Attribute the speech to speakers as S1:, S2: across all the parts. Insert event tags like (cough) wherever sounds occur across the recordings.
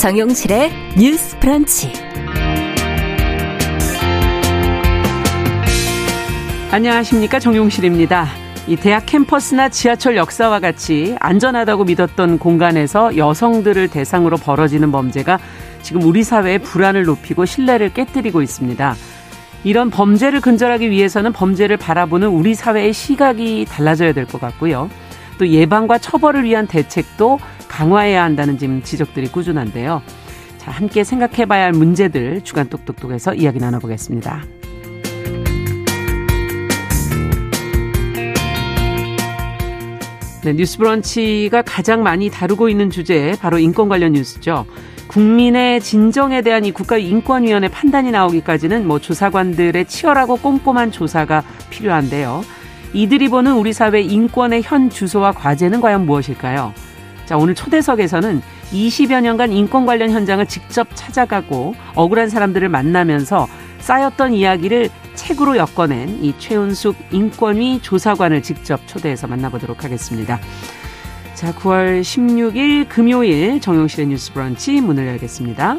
S1: 정용실의 뉴스 프런치.
S2: 안녕하십니까. 정용실입니다. 이 대학 캠퍼스나 지하철 역사와 같이 안전하다고 믿었던 공간에서 여성들을 대상으로 벌어지는 범죄가 지금 우리 사회의 불안을 높이고 신뢰를 깨뜨리고 있습니다. 이런 범죄를 근절하기 위해서는 범죄를 바라보는 우리 사회의 시각이 달라져야 될 것 같고요. 또 예방과 처벌을 위한 대책도 강화해야 한다는 지금 지적들이 꾸준한데요. 자, 함께 생각해 봐야 할 문제들 주간 똑똑똑에서 이야기 나눠보겠습니다. 네, 뉴스 브런치가 가장 많이 다루고 있는 주제 바로 인권 관련 뉴스죠. 국민의 진정에 대한 이 국가인권위원회 판단이 나오기까지는 뭐 조사관들의 치열하고 꼼꼼한 조사가 필요한데요. 이들이 보는 우리 사회 인권의 현 주소와 과제는 과연 무엇일까요? 자, 오늘 초대석에서는 20여 년간 인권 관련 현장을 직접 찾아가고 억울한 사람들을 만나면서 쌓였던 이야기를 책으로 엮어낸 이 최은숙 인권위 조사관을 직접 초대해서 만나보도록 하겠습니다. 자, 9월 16일 금요일 정용실의 뉴스 브런치 문을 열겠습니다.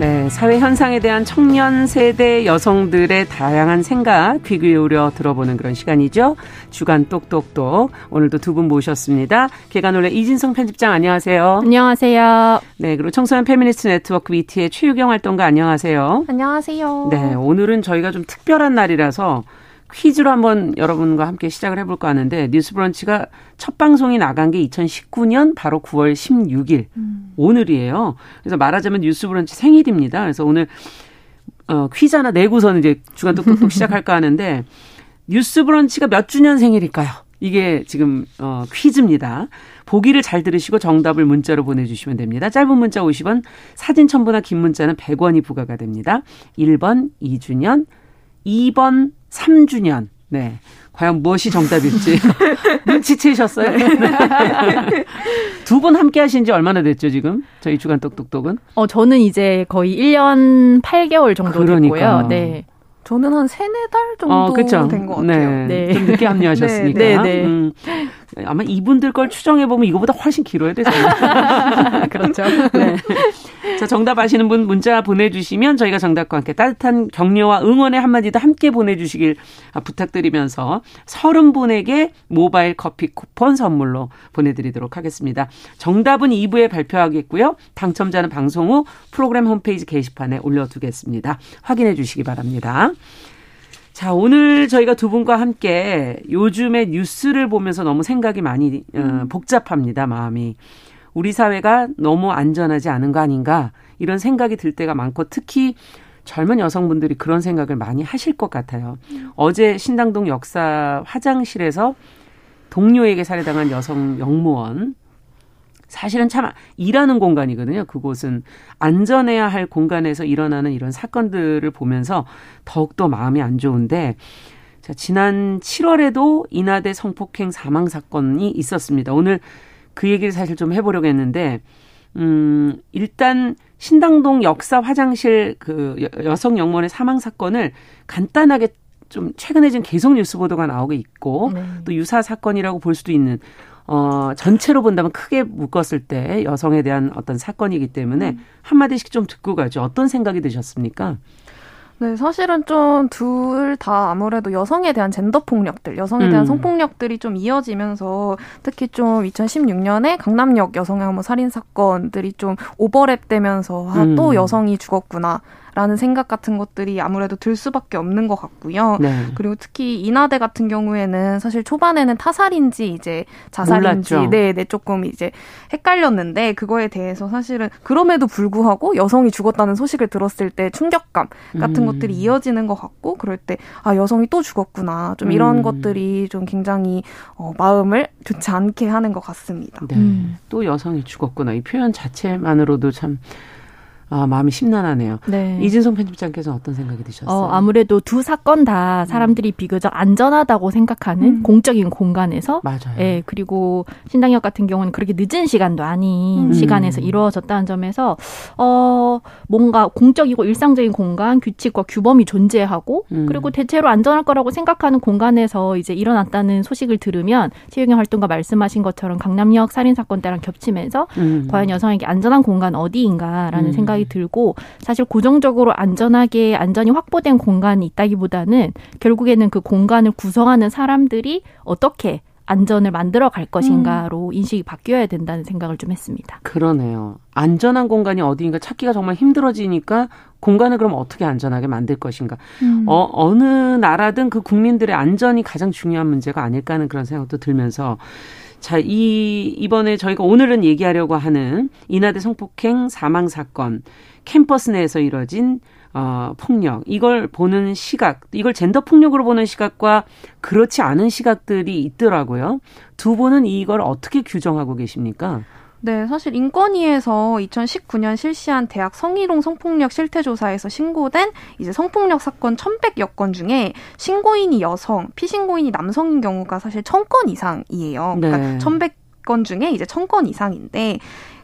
S2: 네, 사회 현상에 대한 청년 세대 여성들의 다양한 생각 귀 기울여 들어보는 그런 시간이죠. 주간 똑똑똑. 오늘도 두 분 모셨습니다. 계간홀로 이진송 편집장 안녕하세요.
S3: 안녕하세요.
S2: 네, 그리고 청소년 페미니스트 네트워크 위티의 최유경 활동가 안녕하세요.
S3: 안녕하세요.
S2: 네, 오늘은 저희가 좀 특별한 날이라서 퀴즈로 한번 여러분과 함께 시작을 해볼까 하는데 뉴스 브런치가 첫 방송이 나간 게 2019년 바로 9월 16일 음. 오늘이에요. 그래서 말하자면 뉴스 브런치 생일입니다. 그래서 오늘 어, 퀴즈 하나 내고서는 이제 주간 똑똑똑 시작할까 하는데 뉴스 브런치가 몇 주년 생일일까요? 이게 지금 어, 퀴즈입니다. 보기를 잘 들으시고 정답을 문자로 보내주시면 됩니다. 짧은 문자 50원, 사진 첨부나 긴 문자는 100원이 부과가 됩니다. 1번 2주년, 2번 3주년. 네. 과연 무엇이 정답일지 (laughs) 눈치채셨어요? (laughs) 두 분 함께 하신 지 얼마나 됐죠, 지금? 저희 주간 똑똑똑은?
S3: 어, 저는 이제 거의 1년 8개월 정도 그러니까. 됐고요. 네.
S4: 저는 한 세네 달 정도 어, 된것 같아요.
S2: 네. 네. 좀 늦게 합류하셨으니까. 네, 네, 네. 음. 아마 이분들 걸 추정해 보면 이거보다 훨씬 길어야 되잖아요. (laughs)
S3: 그렇죠.
S2: 네. 자, 정답 아시는 분 문자 보내주시면 저희가 정답과 함께 따뜻한 격려와 응원의 한마디도 함께 보내주시길 부탁드리면서 서른 분에게 모바일 커피 쿠폰 선물로 보내드리도록 하겠습니다. 정답은 2부에 발표하겠고요. 당첨자는 방송 후 프로그램 홈페이지 게시판에 올려두겠습니다. 확인해 주시기 바랍니다. 자, 오늘 저희가 두 분과 함께 요즘의 뉴스를 보면서 너무 생각이 많이 어, 음. 복잡합니다, 마음이. 우리 사회가 너무 안전하지 않은 거 아닌가 이런 생각이 들 때가 많고 특히 젊은 여성분들이 그런 생각을 많이 하실 것 같아요. 음. 어제 신당동 역사 화장실에서 동료에게 살해당한 여성 영무원 사실은 참 일하는 공간이거든요. 그곳은 안전해야 할 공간에서 일어나는 이런 사건들을 보면서 더욱더 마음이 안 좋은데 자, 지난 7월에도 인하대 성폭행 사망 사건이 있었습니다. 오늘 그 얘기를 사실 좀 해보려고 했는데, 음, 일단 신당동 역사 화장실 그 여성 영문의 사망 사건을 간단하게 좀 최근에 좀 계속 뉴스 보도가 나오고 있고 네. 또 유사 사건이라고 볼 수도 있는 어, 전체로 본다면 크게 묶었을 때 여성에 대한 어떤 사건이기 때문에 음. 한마디씩 좀 듣고 가죠. 어떤 생각이 드셨습니까?
S4: 네, 사실은 좀 둘 다 아무래도 여성에 대한 젠더 폭력들, 여성에 대한 음. 성폭력들이 좀 이어지면서 특히 좀 2016년에 강남역 여성의 살인 사건들이 좀 오버랩되면서 아, 또 음. 여성이 죽었구나. 라는 생각 같은 것들이 아무래도 들 수밖에 없는 것 같고요. 네. 그리고 특히 이나대 같은 경우에는 사실 초반에는 타살인지 이제 자살인지 네, 네 조금 이제 헷갈렸는데 그거에 대해서 사실은 그럼에도 불구하고 여성이 죽었다는 소식을 들었을 때 충격감 같은 음. 것들이 이어지는 것 같고 그럴 때 아 여성이 또 죽었구나 좀 이런 음. 것들이 좀 굉장히 어, 마음을 좋지 않게 하는 것 같습니다.
S2: 네. 음. 또 여성이 죽었구나 이 표현 자체만으로도 참 아, 마음이 심란하네요. 네. 이진성 편집장께서 어떤 생각이 드셨어요? 어,
S3: 아무래도 두 사건 다 사람들이 음. 비교적 안전하다고 생각하는 음. 공적인 공간에서
S2: 맞아요.
S3: 예, 그리고 신당역 같은 경우는 그렇게 늦은 시간도 아닌 음. 시간에서 이루어졌다는 점에서 어, 뭔가 공적이고 일상적인 공간, 규칙과 규범이 존재하고 음. 그리고 대체로 안전할 거라고 생각하는 공간에서 이제 일어났다는 소식을 들으면 최유경 활동가 말씀하신 것처럼 강남역 살인 사건 때랑 겹치면서 음. 과연 여성에게 안전한 공간 어디인가라는 음. 생각이 생각이 들고 사실 고정적으로 안전하게 안전이 확보된 공간이 있다기보다는 결국에는 그 공간을 구성하는 사람들이 어떻게 안전을 만들어 갈 것인가로 음. 인식이 바뀌어야 된다는 생각을 좀 했습니다.
S2: 그러네요. 안전한 공간이 어디인가 찾기가 정말 힘들어지니까 공간을 그럼 어떻게 안전하게 만들 것인가. 음. 어, 어느 나라든 그 국민들의 안전이 가장 중요한 문제가 아닐까 하는 그런 생각도 들면서 자, 이, 이번에 저희가 오늘은 얘기하려고 하는 인하대 성폭행 사망 사건, 캠퍼스 내에서 이뤄진 어, 폭력, 이걸 보는 시각, 이걸 젠더 폭력으로 보는 시각과 그렇지 않은 시각들이 있더라고요. 두 분은 이걸 어떻게 규정하고 계십니까?
S4: 네, 사실 인권위에서 2019년 실시한 대학 성희롱 성폭력 실태조사에서 신고된 이제 성폭력 사건 1,100여 건 중에 신고인이 여성, 피신고인이 남성인 경우가 사실 1,000건 이상이에요. 그러니까 네. 1,100건 중에 이제 1,000건 이상인데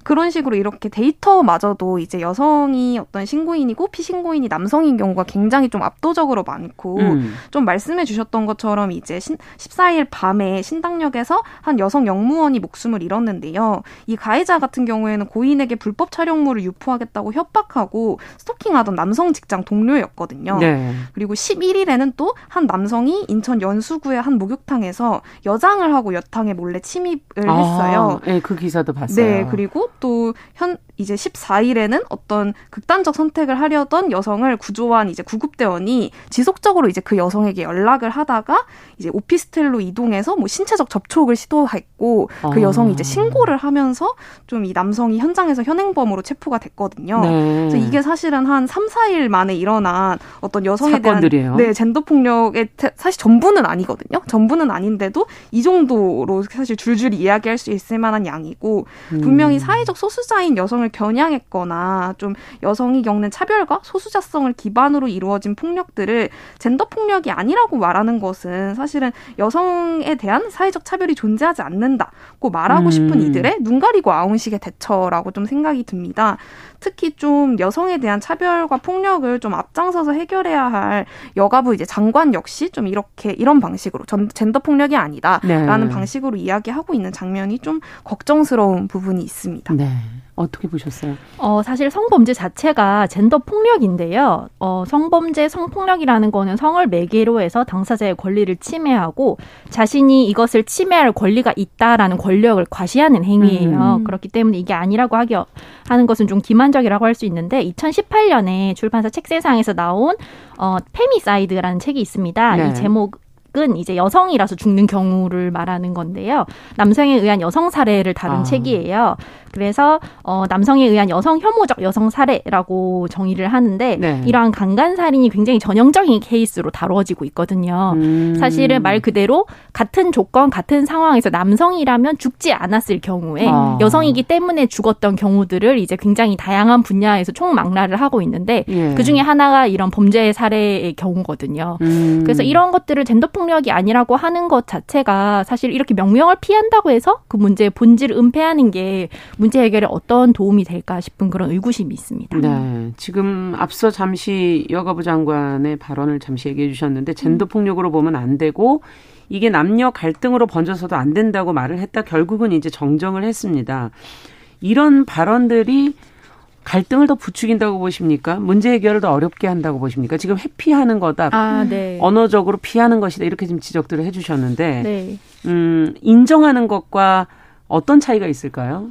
S4: 그런 식으로 이렇게 데이터마저도 이제 여성이 어떤 신고인이고 피신고인이 남성인 경우가 굉장히 좀 압도적으로 많고 음. 좀 말씀해 주셨던 것처럼 이제 14일 밤에 신당역에서 한 여성 영무원이 목숨을 잃었는데요. 이 가해자 같은 경우에는 고인에게 불법 촬영물을 유포하겠다고 협박하고 스토킹하던 남성 직장 동료였거든요. 네. 그리고 11일에는 또 한 남성이 인천 연수구의 한 목욕탕에서 여장을 하고 여탕에 몰래 침입을 아, 했어요.
S2: 네, 그 기사도 봤어요.
S4: 네, 그리고 또 현 이제 14일에는 어떤 극단적 선택을 하려던 여성을 구조한 이제 구급대원이 지속적으로 이제 그 여성에게 연락을 하다가 이제 오피스텔로 이동해서 뭐 신체적 접촉을 시도했고 그 아. 여성이 이제 신고를 하면서 좀 이 남성이 현장에서 현행범으로 체포가 됐거든요. 네. 그래서 이게 사실은 한 3, 4일 만에 일어난 어떤 여성에
S2: 사건들이에요.
S4: 대한 네, 젠더 폭력의 사실 전부는 아니거든요. 전부는 아닌데도 이 정도로 사실 줄줄이 이야기할 수 있을 만한 양이고 분명히 음. 사회적 소수자인 여성을 여성을 겨냥했거나 좀 여성이 겪는 차별과 소수자성을 기반으로 이루어진 폭력들을 젠더 폭력이 아니라고 말하는 것은 사실은 여성에 대한 사회적 차별이 존재하지 않는다고 말하고 싶은 음. 이들의 눈 가리고 아웅식의 대처라고 좀 생각이 듭니다. 특히 좀 여성에 대한 차별과 폭력을 좀 앞장서서 해결해야 할 여가부 이제 장관 역시 좀 이렇게 이런 방식으로 전, 젠더 폭력이 아니다라는 네. 방식으로 이야기하고 있는 장면이 좀 걱정스러운 부분이 있습니다.
S2: 네. 어떻게 보셨어요?
S3: 어, 사실 성범죄 자체가 젠더 폭력인데요. 어, 성범죄, 성폭력이라는 거는 성을 매개로 해서 당사자의 권리를 침해하고 자신이 이것을 침해할 권리가 있다라는 권력을 과시하는 행위예요. 음. 그렇기 때문에 이게 아니라고 하기 하는 것은 좀 기만적이라고 할 수 있는데 2018년에 출판사 책세상에서 나온 어, Femicide라는 책이 있습니다. 네. 이 제목 책은 이제 여성이라서 죽는 경우를 말하는 건데요. 남성에 의한 여성 살해를 다룬 아. 책이에요. 그래서 어 남성에 의한 여성 혐오적 여성 살해라고 정의를 하는데 네. 이러한 강간 살인이 굉장히 전형적인 케이스로 다뤄지고 있거든요. 음. 사실은 말 그대로 같은 조건 같은 상황에서 남성이라면 죽지 않았을 경우에 아. 여성이기 때문에 죽었던 경우들을 이제 굉장히 다양한 분야에서 총망라를 하고 있는데 예. 그 중에 하나가 이런 범죄 사례의 경우거든요. 음. 그래서 이런 것들을 젠더 폭력이 아니라고 하는 것 자체가 사실 이렇게 명명을 피한다고 해서 그 문제의 본질을 은폐하는 게 문제 해결에 어떤 도움이 될까 싶은 그런 의구심이 있습니다.
S2: 네. 지금 앞서 잠시 여가부 장관의 발언을 잠시 얘기해 주셨는데 젠더 폭력으로 보면 안 되고 이게 남녀 갈등으로 번져서도 안 된다고 말을 했다 결국은 이제 정정을 했습니다. 이런 발언들이 갈등을 더 부추긴다고 보십니까? 문제 해결을 더 어렵게 한다고 보십니까? 지금 회피하는 거다. 아, 네. 언어적으로 피하는 것이다. 이렇게 지금 지적들을 해주셨는데, 네. 음, 인정하는 것과 어떤 차이가 있을까요?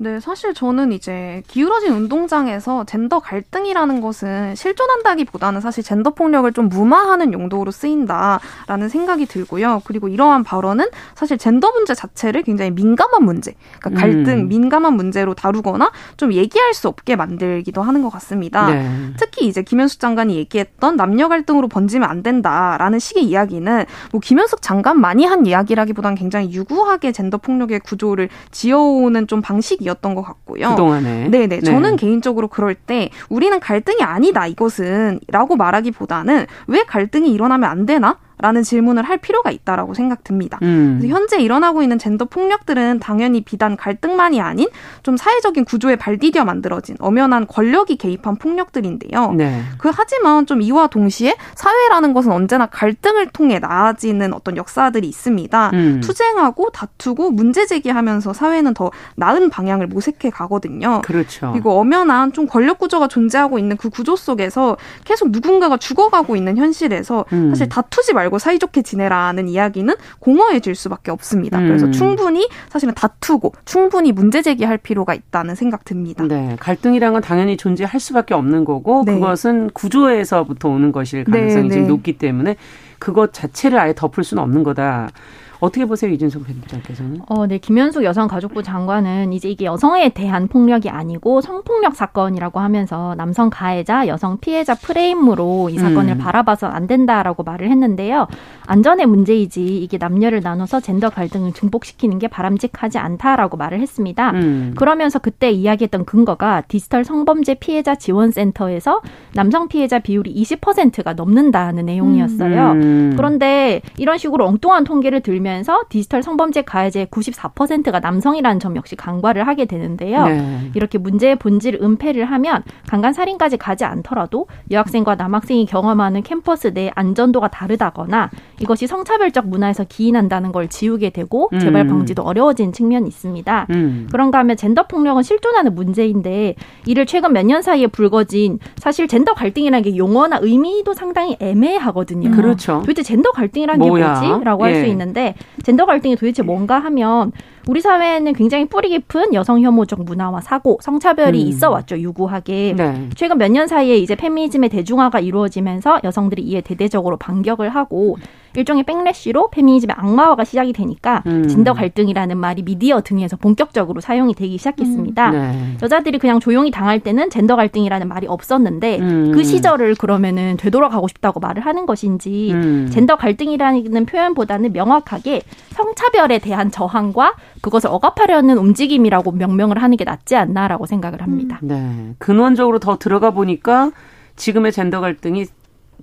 S4: 네, 사실 저는 이제 기울어진 운동장에서 젠더 갈등이라는 것은 실존한다기보다는 사실 젠더 폭력을 좀 무마하는 용도로 쓰인다라는 생각이 들고요. 그리고 이러한 발언은 사실 젠더 문제 자체를 굉장히 민감한 문제, 그러니까 갈등, 음. 민감한 문제로 다루거나 좀 얘기할 수 없게 만들기도 하는 것 같습니다. 네. 특히 이제 김현숙 장관이 얘기했던 남녀 갈등으로 번지면 안 된다라는 식의 이야기는 뭐 김현숙 장관만이 한 이야기라기보다는 굉장히 유구하게 젠더 폭력의 구조를 지어오는 좀 방식이 분위기였던 것 같고요.
S2: 그동안에.
S4: 네네. 네. 저는 개인적으로 그럴 때 우리는 갈등이 아니다 이것은 라고 말하기보다는 왜 갈등이 일어나면 안 되나? 라는 질문을 할 필요가 있다라고 생각됩니다. 음. 현재 일어나고 있는 젠더 폭력들은 당연히 비단 갈등만이 아닌 좀 사회적인 구조에 발디뎌 만들어진 엄연한 권력이 개입한 폭력들인데요. 네. 그 하지만 좀 이와 동시에 사회라는 것은 언제나 갈등을 통해 나아지는 어떤 역사들이 있습니다. 음. 투쟁하고 다투고 문제 제기하면서 사회는 더 나은 방향을 모색해 가거든요.
S2: 그렇죠.
S4: 그리고 엄연한 좀 권력 구조가 존재하고 있는 그 구조 속에서 계속 누군가가 죽어가고 있는 현실에서 음. 사실 다투지 말고 말고 사이좋게 지내라는 이야기는 공허해질 수밖에 없습니다. 그래서 음. 충분히 사실은 다투고 충분히 문제 제기할 필요가 있다는 생각 듭니다.
S2: 네, 갈등이란 건 당연히 존재할 수밖에 없는 거고 네. 그것은 구조에서부터 오는 것일 가능성이 네, 지금 네. 높기 때문에 그것 자체를 아예 덮을 수는 없는 거다. 어떻게 보세요, 이준석 편집장께서는?
S3: 어, 네, 김현숙 여성가족부 장관은 이제 이게 여성에 대한 폭력이 아니고 성폭력 사건이라고 하면서 남성 가해자, 여성 피해자 프레임으로 이 사건을 음. 바라봐서 안 된다라고 말을 했는데요. 안전의 문제이지 이게 남녀를 나눠서 젠더 갈등을 증폭시키는 게 바람직하지 않다라고 말을 했습니다. 음. 그러면서 그때 이야기했던 근거가 디지털 성범죄 피해자 지원센터에서 남성 피해자 비율이 20%가 넘는다는 내용이었어요. 음. 그런데 이런 식으로 엉뚱한 통계를 들면 되면서 디지털 성범죄 가해자의 94%가 남성이라는 점 역시 간과를 하게 되는데요. 네. 이렇게 문제의 본질을 은폐를 하면 강간 살인까지 가지 않더라도 여학생과 남학생이 경험하는 캠퍼스 내 안전도가 다르다거나 이것이 성차별적 문화에서 기인한다는 걸 지우게 되고 음. 재발 방지도 어려워진 측면이 있습니다. 음. 그런가 하면 젠더 폭력은 실존하는 문제인데 이를 최근 몇 년 사이에 불거진 사실 젠더 갈등이라는 게 용어나 의미도 상당히 애매하거든요.
S2: 그렇죠.
S3: 도대체 젠더 갈등이라는 게 뭐지?라고 예. 할수 있는데 젠더 갈등이 도대체 뭔가 하면 우리 사회에는 굉장히 뿌리 깊은 여성 혐오적 문화와 사고, 성차별이 음. 있어 왔죠, 유구하게. 네. 최근 몇 년 사이에 이제 페미니즘의 대중화가 이루어지면서 여성들이 이에 대대적으로 반격을 하고 일종의 백래쉬로 페미니즘의 악마화가 시작이 되니까 음. 진더 갈등이라는 말이 미디어 등에서 본격적으로 사용이 되기 시작했습니다. 음. 네. 여자들이 그냥 조용히 당할 때는 젠더 갈등이라는 말이 없었는데 음. 그 시절을 그러면은 되돌아가고 싶다고 말을 하는 것인지 음. 젠더 갈등이라는 표현보다는 명확하게 성차별에 대한 저항과 그것을 억압하려는 움직임이라고 명명을 하는 게 낫지 않나라고 생각을 합니다.
S2: 네. 근원적으로 더 들어가 보니까 지금의 젠더 갈등이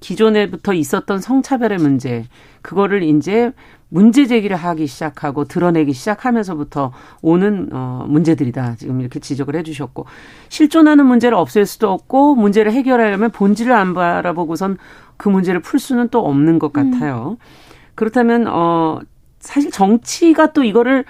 S2: 기존에부터 있었던 성차별의 문제, 그거를 이제 문제 제기를 하기 시작하고 드러내기 시작하면서부터 오는 어 문제들이다. 지금 이렇게 지적을 해 주셨고 실존하는 문제를 없앨 수도 없고 문제를 해결하려면 본질을 안 바라보고선 그 문제를 풀 수는 또 없는 것 같아요. 음. 그렇다면 어 사실 정치가 또 이거를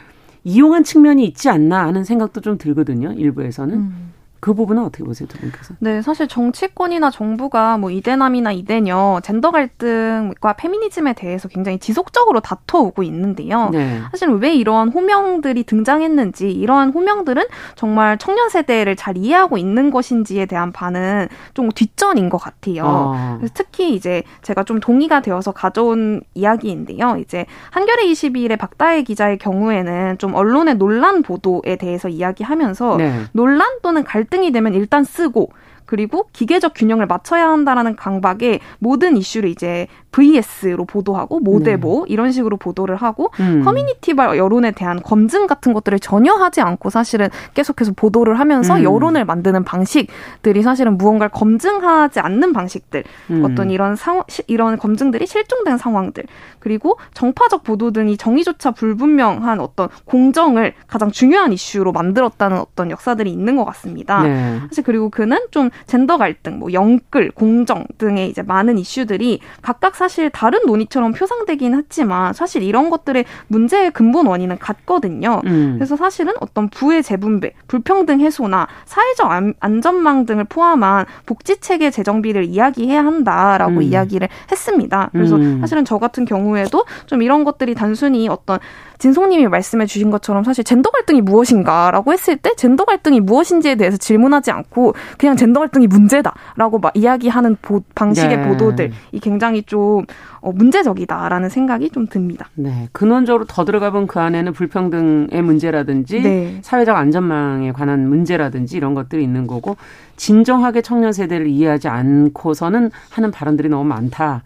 S2: 이용한 측면이 있지 않나 하는 생각도 좀 들거든요. 일부에서는. 음. 그 부분은 어떻게 보세요, 두 분께서?
S4: 네, 사실 정치권이나 정부가 뭐 이대남이나 이대녀 젠더 갈등과 페미니즘에 대해서 굉장히 지속적으로 다퉈오고 있는데요. 네. 사실 왜 이러한 호명들이 등장했는지 이러한 호명들은 정말 청년 세대를 잘 이해하고 있는 것인지에 대한 반은 좀 뒷전인 것 같아요. 어. 특히 이제 제가 좀 동의가 되어서 가져온 이야기인데요. 이제 한겨레 22일의 박다혜 기자의 경우에는 좀 언론의 논란 보도에 대해서 이야기하면서 네. 논란 또는 갈등 갈등이 되면 일단 쓰고 그리고 기계적 균형을 맞춰야 한다라는 강박에 모든 이슈를 이제 VS로 보도하고 모대보 네. 이런 식으로 보도를 하고 음. 커뮤니티발 여론에 대한 검증 같은 것들을 전혀 하지 않고 사실은 계속해서 보도를 하면서 음. 여론을 만드는 방식들이 사실은 무언가를 검증하지 않는 방식들 음. 어떤 이런 상 이런 검증들이 실종된 상황들 그리고 정파적 보도 등이 정의조차 불분명한 어떤 공정을 가장 중요한 이슈로 만들었다는 어떤 역사들이 있는 것 같습니다. 네. 사실 그리고 그는 좀 젠더 갈등, 뭐 영끌, 공정 등의 이제 많은 이슈들이 각각 사실 다른 논의처럼 표상되긴 했지만 사실 이런 것들의 문제의 근본 원인은 같거든요. 음. 그래서 사실은 어떤 부의 재분배, 불평등 해소나 사회적 안전망 등을 포함한 복지 체계 재정비를 이야기해야 한다라고 음. 이야기를 했습니다. 그래서 음. 사실은 저 같은 경우에도 좀 이런 것들이 단순히 어떤 진송님이 말씀해 주신 것처럼 사실 젠더 갈등이 무엇인가라고 했을 때 젠더 갈등이 무엇인지에 대해서 질문하지 않고 그냥 젠더 갈등이 문제다라고 막 이야기하는 보, 방식의 네. 보도들이 굉장히 좀 어, 문제적이다라는 생각이 좀 듭니다.
S2: 네. 근원적으로 더 들어가 보면 그 안에는 불평등의 문제라든지 네. 사회적 안전망에 관한 문제라든지 이런 것들이 있는 거고 진정하게 청년 세대를 이해하지 않고서는 하는 발언들이 너무 많다.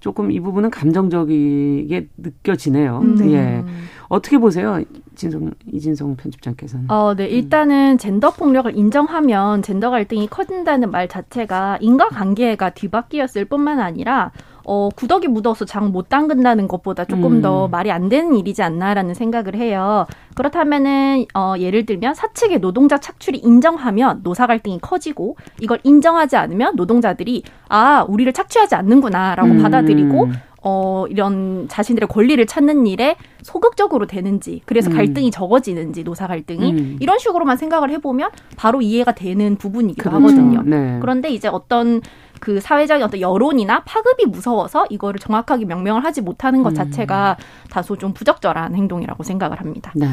S2: 조금 이 부분은 감정적이게 느껴지네요. 네. 예. 어떻게 보세요? 진성 이진성 편집장께서는.
S3: 어, 네. 일단은 젠더 폭력을 인정하면 젠더 갈등이 커진다는 말 자체가 인과관계가 뒤바뀌었을 뿐만 아니라 어, 구덕이 묻어서 장 못 담근다는 것보다 조금 음. 더 말이 안 되는 일이지 않나라는 생각을 해요. 그렇다면은 어, 예를 들면 사측의 노동자 착취를 인정하면 노사 갈등이 커지고 이걸 인정하지 않으면 노동자들이 아 우리를 착취하지 않는구나라고 음. 받아들이고 어, 이런 자신들의 권리를 찾는 일에 소극적으로 되는지, 그래서 음. 갈등이 적어지는지, 노사 갈등이, 음. 이런 식으로만 생각을 해보면 바로 이해가 되는 부분이기도 그렇죠. 하거든요. 네. 그런데 이제 어떤 그 사회적인 어떤 여론이나 파급이 무서워서 이거를 정확하게 명명을 하지 못하는 것 음. 자체가 다소 좀 부적절한 행동이라고 생각을 합니다.
S2: 네.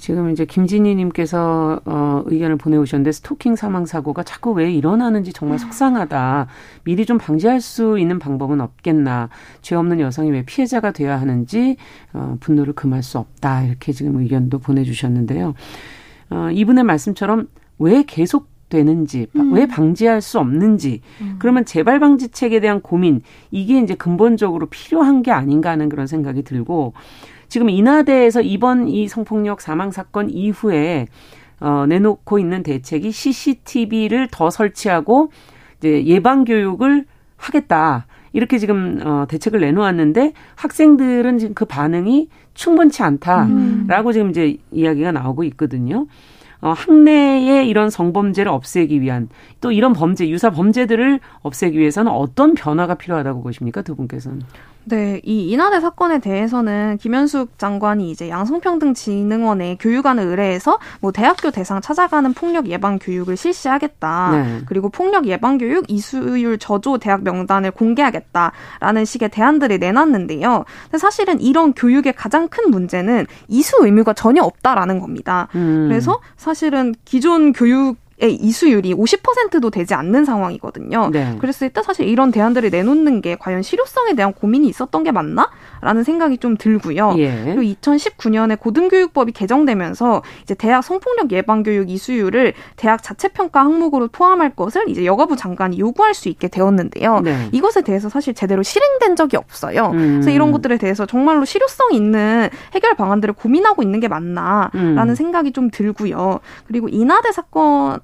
S2: 지금 이제 김진희님께서 어, 의견을 보내오셨는데 스토킹 사망 사고가 자꾸 왜 일어나는지 정말 속상하다. 미리 좀 방지할 수 있는 방법은 없겠나. 죄 없는 여성이 왜 피해자가 되어야 하는지 어, 분노를 금할 수 없다. 이렇게 지금 의견도 보내주셨는데요. 어, 이분의 말씀처럼 왜 계속 되는지, 음. 왜 방지할 수 없는지, 음. 그러면 재발 방지책에 대한 고민, 이게 이제 근본적으로 필요한 게 아닌가 하는 그런 생각이 들고, 지금 인하대에서 이번 이 성폭력 사망 사건 이후에 어, 내놓고 있는 대책이 CCTV를 더 설치하고 이제 예방 교육을 하겠다. 이렇게 지금 어 대책을 내놓았는데 학생들은 지금 그 반응이 충분치 않다라고 음. 지금 이제 이야기가 나오고 있거든요. 어, 학내의 이런 성범죄를 없애기 위한 또 이런 범죄, 유사 범죄들을 없애기 위해서는 어떤 변화가 필요하다고 보십니까? 두 분께서는.
S4: 네, 이 이나대 사건에 대해서는 김현숙 장관이 이제 양성평등진흥원에 교육안을 의뢰해서 뭐 대학교 대상 찾아가는 폭력 예방 교육을 실시하겠다. 네. 그리고 폭력 예방 교육 이수율 저조 대학 명단을 공개하겠다라는 식의 대안들을 내놨는데요. 근데 사실은 이런 교육의 가장 큰 문제는 이수 의무가 전혀 없다라는 겁니다. 음. 그래서 사실은 기존 교육 이수율이 50%도 되지 않는 상황이거든요. 네. 그랬을 때 사실 이런 대안들을 내놓는 게 과연 실효성에 대한 고민이 있었던 게 맞나? 라는 생각이 좀 들고요. 예. 그리고 2019년에 고등교육법이 개정되면서 이제 대학 성폭력 예방 교육 이수율을 대학 자체 평가 항목으로 포함할 것을 이제 여가부 장관이 요구할 수 있게 되었는데요. 네. 이것에 대해서 사실 제대로 실행된 적이 없어요. 음. 그래서 이런 것들에 대해서 정말로 실효성 있는 해결 방안들을 고민하고 있는 게 맞나라는 음. 생각이 좀 들고요. 그리고 이나대 사건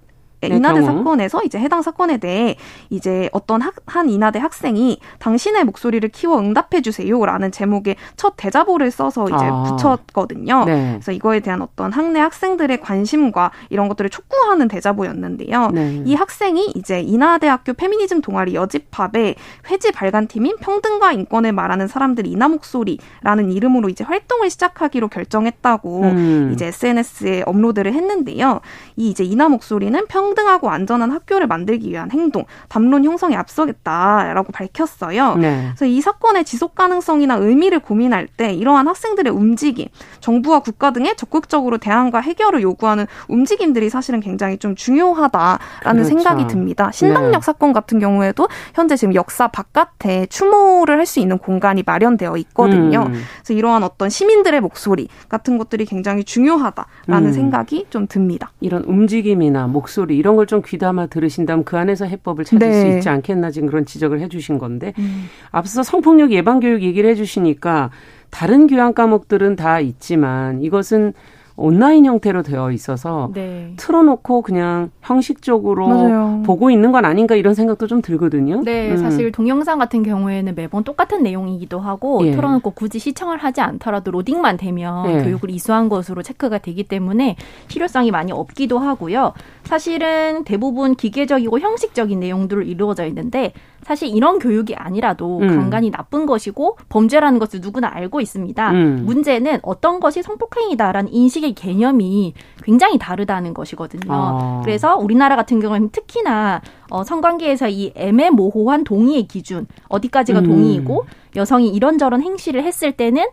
S4: 네, 인하대 경우. 사건에서 이제 해당 사건에 대해 이제 어떤 학, 한 인하대 학생이 당신의 목소리를 키워 응답해 주세요라는 제목의 첫 대자보를 써서 이제 아. 붙였거든요. 네. 그래서 이거에 대한 어떤 학내 학생들의 관심과 이런 것들을 촉구하는 대자보였는데요. 네. 이 학생이 이제 인하대학교 페미니즘 동아리 여집합의 회지 발간팀인 평등과 인권을 말하는 사람들 이나 목소리라는 이름으로 이제 활동을 시작하기로 결정했다고 음. 이제 SNS에 업로드를 했는데요. 이 이제 이나 목소리는 평 평등하고 안전한 학교를 만들기 위한 행동, 담론 형성에 앞서겠다라고 밝혔어요. 네. 그래서 이 사건의 지속 가능성이나 의미를 고민할 때 이러한 학생들의 움직임, 정부와 국가 등의 적극적으로 대안과 해결을 요구하는 움직임들이 사실은 굉장히 좀 중요하다라는 그렇죠. 생각이 듭니다. 신당역 네. 사건 같은 경우에도 현재 지금 역사 바깥에 추모를 할 수 있는 공간이 마련되어 있거든요. 음. 그래서 이러한 어떤 시민들의 목소리 같은 것들이 굉장히 중요하다라는 음. 생각이 좀 듭니다.
S2: 이런 움직임이나 목소리 이런 걸 좀 귀담아 들으신다면 그 안에서 해법을 찾을 네. 수 있지 않겠나 지금 그런 지적을 해주신 건데 음. 앞서 성폭력 예방 교육 얘기를 해주시니까 다른 교양 과목들은 다 있지만 이것은 온라인 형태로 되어 있어서 네. 틀어놓고 그냥 형식적으로 맞아요. 보고 있는 건 아닌가 이런 생각도 좀 들거든요.
S3: 네, 음. 사실 동영상 같은 경우에는 매번 똑같은 내용이기도 하고 예. 틀어놓고 굳이 시청을 하지 않더라도 로딩만 되면 예. 교육을 이수한 것으로 체크가 되기 때문에 필요성이 많이 없기도 하고요. 사실은 대부분 기계적이고 형식적인 내용들로 이루어져 있는데 사실 이런 교육이 아니라도 음. 간간히 나쁜 것이고 범죄라는 것을 누구나 알고 있습니다. 음. 문제는 어떤 것이 성폭행이다라는 인식의 개념이 굉장히 다르다는 것이거든요. 아. 그래서 우리나라 같은 경우는 특히나 어, 성관계에서 이 애매모호한 동의의 기준 어디까지가 음. 동의이고 여성이 이런저런 행실을 했을 때는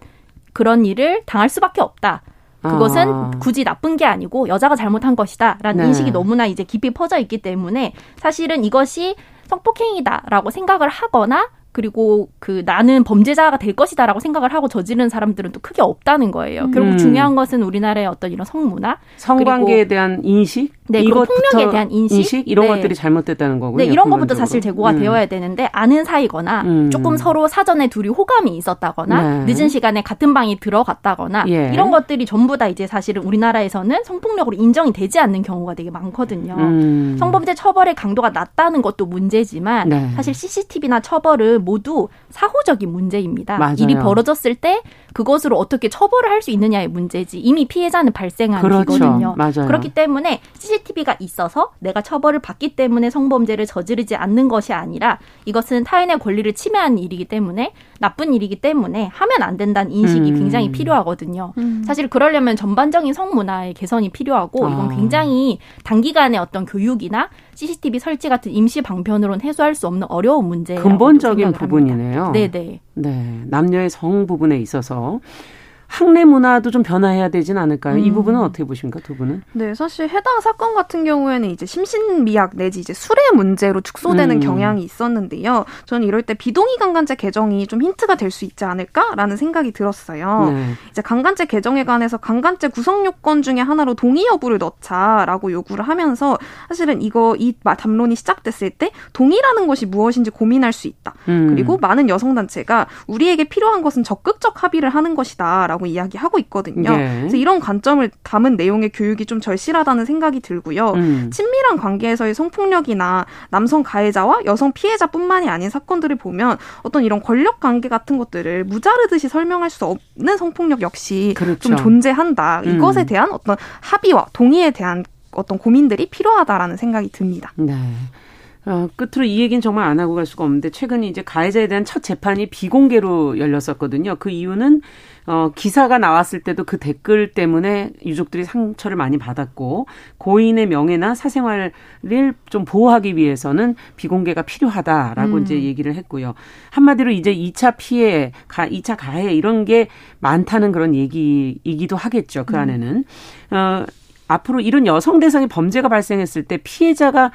S3: 그런 일을 당할 수밖에 없다. 그것은 아. 굳이 나쁜 게 아니고 여자가 잘못한 것이다라는 네. 인식이 너무나 이제 깊이 퍼져 있기 때문에 사실은 이것이 성폭행이다라고 생각을 하거나 그리고 그 나는 범죄자가 될 것이다라고 생각을 하고 저지른 사람들은 또 크게 없다는 거예요. 결국
S2: 음.
S3: 중요한 것은 우리나라의 어떤 이런 성문화,
S2: 성관계에 대한 인식,
S3: 네,
S2: 이것부터
S3: 폭력에 대한 인식?
S2: 이런
S3: 네.
S2: 것들이 잘못됐다는 거고요.
S3: 네, 이런 것부터. 사실 제고가
S2: 음.
S3: 되어야 되는데 아는 사이거나
S2: 음.
S3: 조금 서로 사전에 둘이 호감이 있었다거나
S2: 네.
S3: 늦은 시간에 같은 방에 들어갔다거나
S2: 예.
S3: 이런 것들이 전부 다 이제 사실은 우리나라에서는 성폭력으로 인정이 되지 않는 경우가 되게 많거든요.
S2: 음.
S3: 성범죄 처벌의 강도가 낮다는 것도 문제지만
S2: 네.
S3: 사실 CCTV나 처벌은 모두 사후적인 문제입니다.
S2: 맞아요.
S3: 일이 벌어졌을 때 그것으로 어떻게 처벌을 할 수 있느냐의 문제지 이미 피해자는 발생한
S2: 그렇죠.
S3: 일이거든요.
S2: 맞아요.
S3: 그렇기 때문에 CCTV가 있어서 내가 처벌을 받기 때문에 성범죄를 저지르지 않는 것이 아니라 이것은 타인의 권리를 침해하는 일이기 때문에 나쁜 일이기 때문에 하면 안 된다는 인식이
S2: 음.
S3: 굉장히 필요하거든요.
S4: 음.
S3: 사실 그러려면 전반적인 성문화의 개선이 필요하고 이건
S2: 아.
S3: 굉장히 단기간에 어떤 교육이나 CCTV 설치 같은 임시 방편으로는 해소할 수 없는 어려운 문제예요.
S2: 근본적인 부분이네요.
S3: 네네.
S2: 네, 남녀의 성 부분에 있어서 학내 문화도 좀 변화해야 되진 않을까요? 이
S3: 음.
S2: 부분은 어떻게 보십니까, 두 분은?
S4: 네, 사실 해당 사건 같은 경우에는 이제 심신미약 내지 이제 술의 문제로 축소되는
S2: 음.
S4: 경향이 있었는데요. 저는 이럴 때 비동의 강간죄 개정이 좀 힌트가 될 수 있지 않을까라는 생각이 들었어요.
S2: 네.
S4: 이제 강간죄 개정에 관해서 강간죄 구성 요건 중에 하나로 동의 여부를 넣자라고 요구를 하면서 사실은 이거 이 담론이 시작됐을 때 동의라는 것이 무엇인지 고민할 수 있다.
S2: 음.
S4: 그리고 많은 여성 단체가 우리에게 필요한 것은 적극적 합의를 하는 것이다라고 이야기하고 있거든요.
S2: 네.
S4: 그래서 이런 관점을 담은 내용의 교육이 좀 절실하다는 생각이 들고요.
S2: 음.
S4: 친밀한 관계에서의 성폭력이나 남성 가해자와 여성 피해자뿐만이 아닌 사건들을 보면 어떤 이런 권력 관계 같은 것들을 무자르듯이 설명할 수 없는 성폭력 역시
S2: 그렇죠.
S4: 좀 존재한다.
S2: 음.
S4: 이것에 대한 어떤 합의와 동의에 대한 어떤 고민들이 필요하다라는 생각이 듭니다.
S2: 네. 어, 끝으로 이 얘기는 정말 안 하고 갈 수가 없는데 최근에 이제 가해자에 대한 첫 재판이 비공개로 열렸었거든요. 그 이유는 어, 기사가 나왔을 때도 그 댓글 때문에 유족들이 상처를 많이 받았고 고인의 명예나 사생활을 좀 보호하기 위해서는 비공개가 필요하다라고
S3: 음.
S2: 이제 얘기를 했고요. 한마디로 이제 2차 피해, 가, 2차 가해 이런 게 많다는 그런 얘기이기도 하겠죠. 그 안에는. 어, 앞으로 이런 여성 대상의 범죄가 발생했을 때 피해자가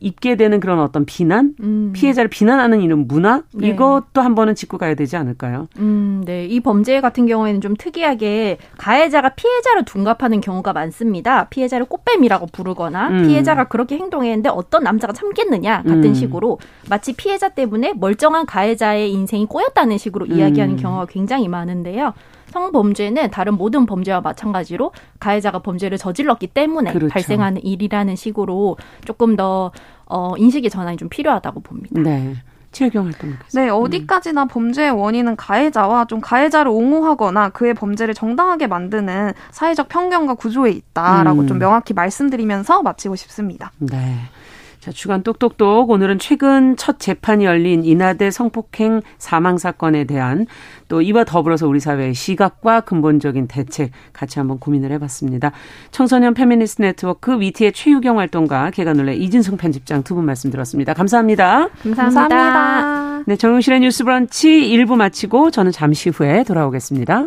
S2: 입게 되는 그런 어떤 비난,
S3: 음.
S2: 피해자를 비난하는 이런 문화
S3: 네.
S2: 이것도 한 번은 짚고 가야 되지 않을까요?
S3: 음, 네. 이 범죄 같은 경우에는 좀 특이하게 가해자가 피해자를 둔갑하는 경우가 많습니다. 피해자를 꽃뱀이라고 부르거나
S2: 음.
S3: 피해자가 그렇게 행동했는데 어떤 남자가 참겠느냐 같은
S2: 음.
S3: 식으로 마치 피해자 때문에 멀쩡한 가해자의 인생이 꼬였다는 식으로
S2: 음.
S3: 이야기하는 경우가 굉장히 많은데요. 성범죄는 다른 모든 범죄와 마찬가지로 가해자가 범죄를 저질렀기 때문에
S2: 그렇죠.
S3: 발생하는 일이라는 식으로 조금 더 어, 인식의 전환이 좀 필요하다고 봅니다.
S2: 네.
S4: 네, 어디까지나 범죄의 원인은 가해자와 좀 가해자를 옹호하거나 그의 범죄를 정당하게 만드는 사회적 편견과 구조에 있다라고
S2: 음.
S4: 좀 명확히 말씀드리면서 마치고 싶습니다.
S2: 네. 자, 주간 똑똑똑. 오늘은 최근 첫 재판이 열린 이나대 성폭행 사망 사건에 대한 또 이와 더불어서 우리 사회의 시각과 근본적인 대책 같이 한번 고민을 해봤습니다. 청소년 페미니스트 네트워크 위티의 최유경 활동가 계간홀로 이진송 편집장 두 분 말씀 들었습니다. 감사합니다.
S3: 감사합니다.
S2: 네, 정용실의 뉴스 브런치 1부 마치고 저는 잠시 후에 돌아오겠습니다.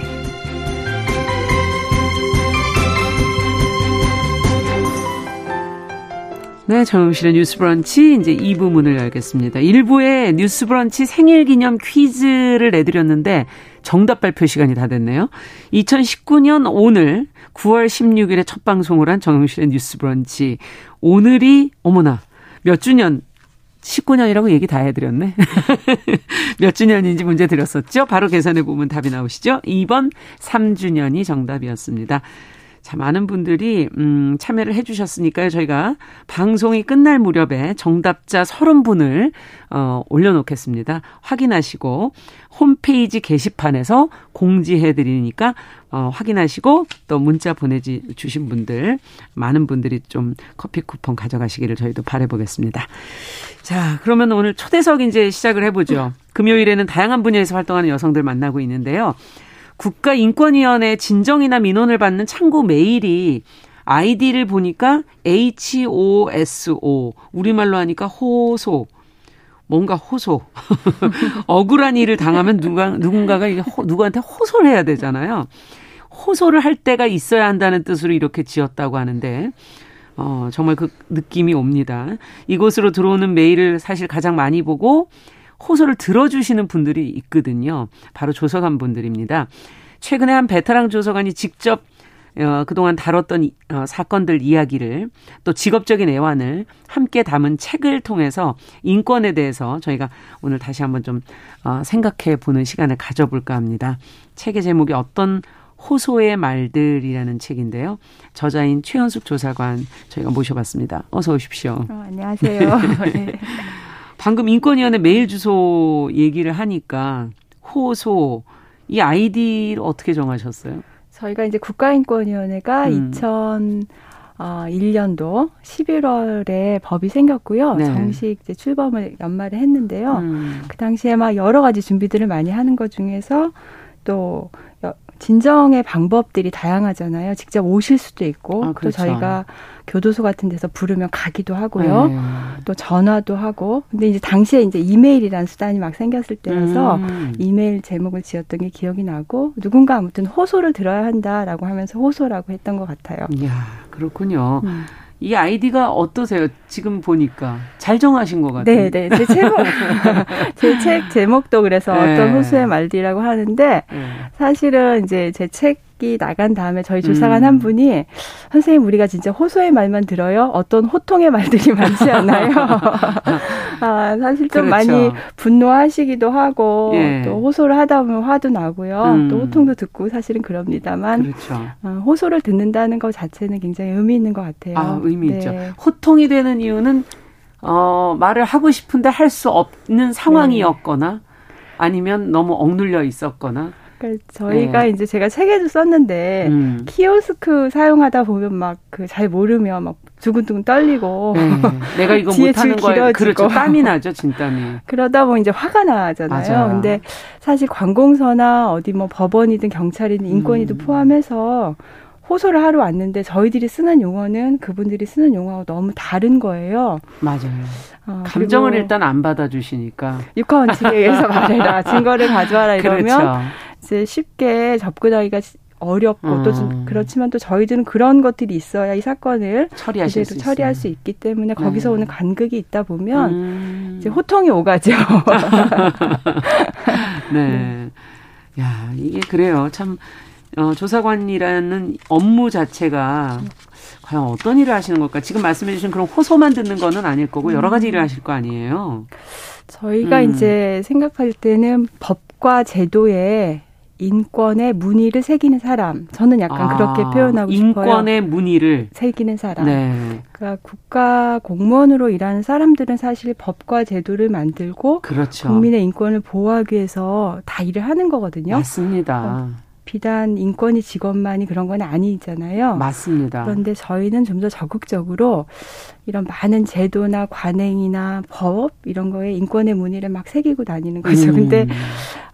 S2: 네, 정용실의 뉴스 브런치 이제 2부 문을 열겠습니다. 1부에 뉴스 브런치 생일 기념 퀴즈를 내드렸는데 정답 발표 시간이 다 됐네요. 2019년 오늘 9월 16일에 첫 방송을 한 정용실의 뉴스 브런치. 오늘이 어머나 몇 주년 19년이라고 얘기 다 해드렸네. (laughs) 몇 주년인지 문제 드렸었죠? 바로 계산해 보면 답이 나오시죠? 2번 3주년이 정답이었습니다. 자, 많은 분들이 음, 참여를 해 주셨으니까요. 저희가 방송이 끝날 무렵에 정답자 30분을 어, 올려 놓겠습니다. 확인하시고 홈페이지 게시판에서 공지해 드리니까 어, 확인하시고 또 문자 보내 주신 분들 많은 분들이 좀 커피 쿠폰 가져가시기를 저희도 바래 보겠습니다. 자, 그러면 오늘 초대석 이제 시작을 해 보죠. 금요일에는 다양한 분야에서 활동하는 여성들 만나고 있는데요. 국가인권위원회 진정이나 민원을 받는 창구 메일이 아이디를 보니까 HOSO 우리말로 하니까 호소 뭔가 호소 (laughs) 억울한 일을 당하면 누가 누군가가 이게 호, 누구한테 호소를 해야 되잖아요. 호소를 할 때가 있어야 한다는 뜻으로 이렇게 지었다고 하는데 어 정말 그 느낌이 옵니다. 이곳으로 들어오는 메일을 사실 가장 많이 보고 호소를 들어주시는 분들이 있거든요. 바로 조서관 분들입니다. 최근에 한 베테랑 조서관이 직접 어, 그동안 다뤘던 어, 사건들 이야기를 또 직업적인 애환을 함께 담은 책을 통해서 인권에 대해서 저희가 오늘 다시 한번 좀 어, 생각해 보는 시간을 가져볼까 합니다. 책의 제목이 어떤 호소의 말들이라는 책인데요. 저자인 최현숙 조사관 저희가 모셔봤습니다. 어서 오십시오.
S5: 어, 안녕하세요. (laughs) 네.
S2: 방금 인권위원회 메일 주소 얘기를 하니까 호소 이 아이디를 어떻게 정하셨어요?
S5: 저희가 이제 국가인권위원회가 음. 2001년도 11월에 법이 생겼고요. 네. 정식 이제 출범을 연말에 했는데요. 음. 그 당시에 막 여러 가지 준비들을 많이 하는 것 중에서 또 진정의 방법들이 다양하잖아요. 직접 오실 수도 있고 아, 그렇죠. 또 저희가 교도소 같은 데서 부르면 가기도 하고요. 네. 또 전화도 하고. 근데 이제 당시에 이제 이메일이라는 수단이 막 생겼을 때라서 음. 이메일 제목을 지었던 게 기억이 나고 누군가 아무튼 호소를 들어야 한다라고 하면서 호소라고 했던 것 같아요.
S2: 이야, 그렇군요. 음. 이 아이디가 어떠세요? 지금 보니까 잘 정하신 것 같아요.
S5: 네, 네. 제 제목, (laughs) 제책 제목도 그래서 네. 어떤 호수의 말디라고 하는데 네. 사실은 이제 제 책 책이 나간 다음에 저희 조사관 음. 한 분이 선생님 우리가 진짜 호소의 말만 들어요. 어떤 호통의 말들이 (laughs) 많지 않나요? (laughs) 아, 사실 좀 그렇죠. 많이 분노하시기도 하고 예. 또 호소를 하다 보면 화도 나고요. 음. 또 호통도 듣고 사실은 그럽니다만 그렇죠. 어, 호소를 듣는다는 것 자체는 굉장히 의미 있는 것 같아요.
S2: 아, 의미 네. 있죠. 호통이 되는 이유는 어, 말을 하고 싶은데 할 수 없는 상황이었거나 네. 아니면 너무 억눌려 있었거나
S5: 그러니까 저희가 네. 이제 제가 책에도 썼는데 음. 키오스크 사용하다 보면 막 그 잘 모르면 막 두근두근 떨리고
S2: 네. 내가 이거 (laughs) 못하는 거에 그렇죠 땀이 나죠 진땀이 (laughs)
S5: 그러다 보면 이제 화가 나잖아요. 맞아. 근데 사실 관공서나 어디 뭐 법원이든 경찰이든 인권이든 음. 포함해서 호소를 하러 왔는데 저희들이 쓰는 용어는 그분들이 쓰는 용어하고 너무 다른 거예요.
S2: 맞아요. 어, 감정을 일단 안 받아주시니까.
S5: 육하원칙에 의해서 말해라. 증거를 가져와라 (laughs) 이러면 그렇죠. 이제 쉽게 접근하기가 어렵고 음. 또 그렇지만 또 저희들은 그런 것들이 있어야 이 사건을
S2: 처리하실 수
S5: 처리할 수 있기 때문에 거기서 네. 오는 간극이 있다 보면 음. 이제 호통이 오가죠.
S2: 네. (laughs) 네. 야, 이게 그래요. 참 어, 조사관이라는 업무 자체가 과연 어떤 일을 하시는 걸까? 지금 말씀해 주신 그런 호소만 듣는 거는 아닐 거고 여러 가지 일을 음. 하실 거 아니에요.
S5: 저희가 음. 이제 생각할 때는 법과 제도에 인권의 무늬를 새기는 사람. 저는 약간 아, 그렇게 표현하고
S2: 인권의 싶어요. 인권의 무늬를
S5: 새기는 사람. 네. 그러니까 국가 공무원으로 일하는 사람들은 사실 법과 제도를 만들고 그렇죠. 국민의 인권을 보호하기 위해서 다 일을 하는 거거든요.
S2: 맞습니다. 어,
S5: 비단 인권이 직업만이 그런 건 아니잖아요.
S2: 맞습니다.
S5: 그런데 저희는 좀 더 적극적으로 이런 많은 제도나 관행이나 법 이런 거에 인권의 무늬를 막 새기고 다니는 거죠. 음. 근데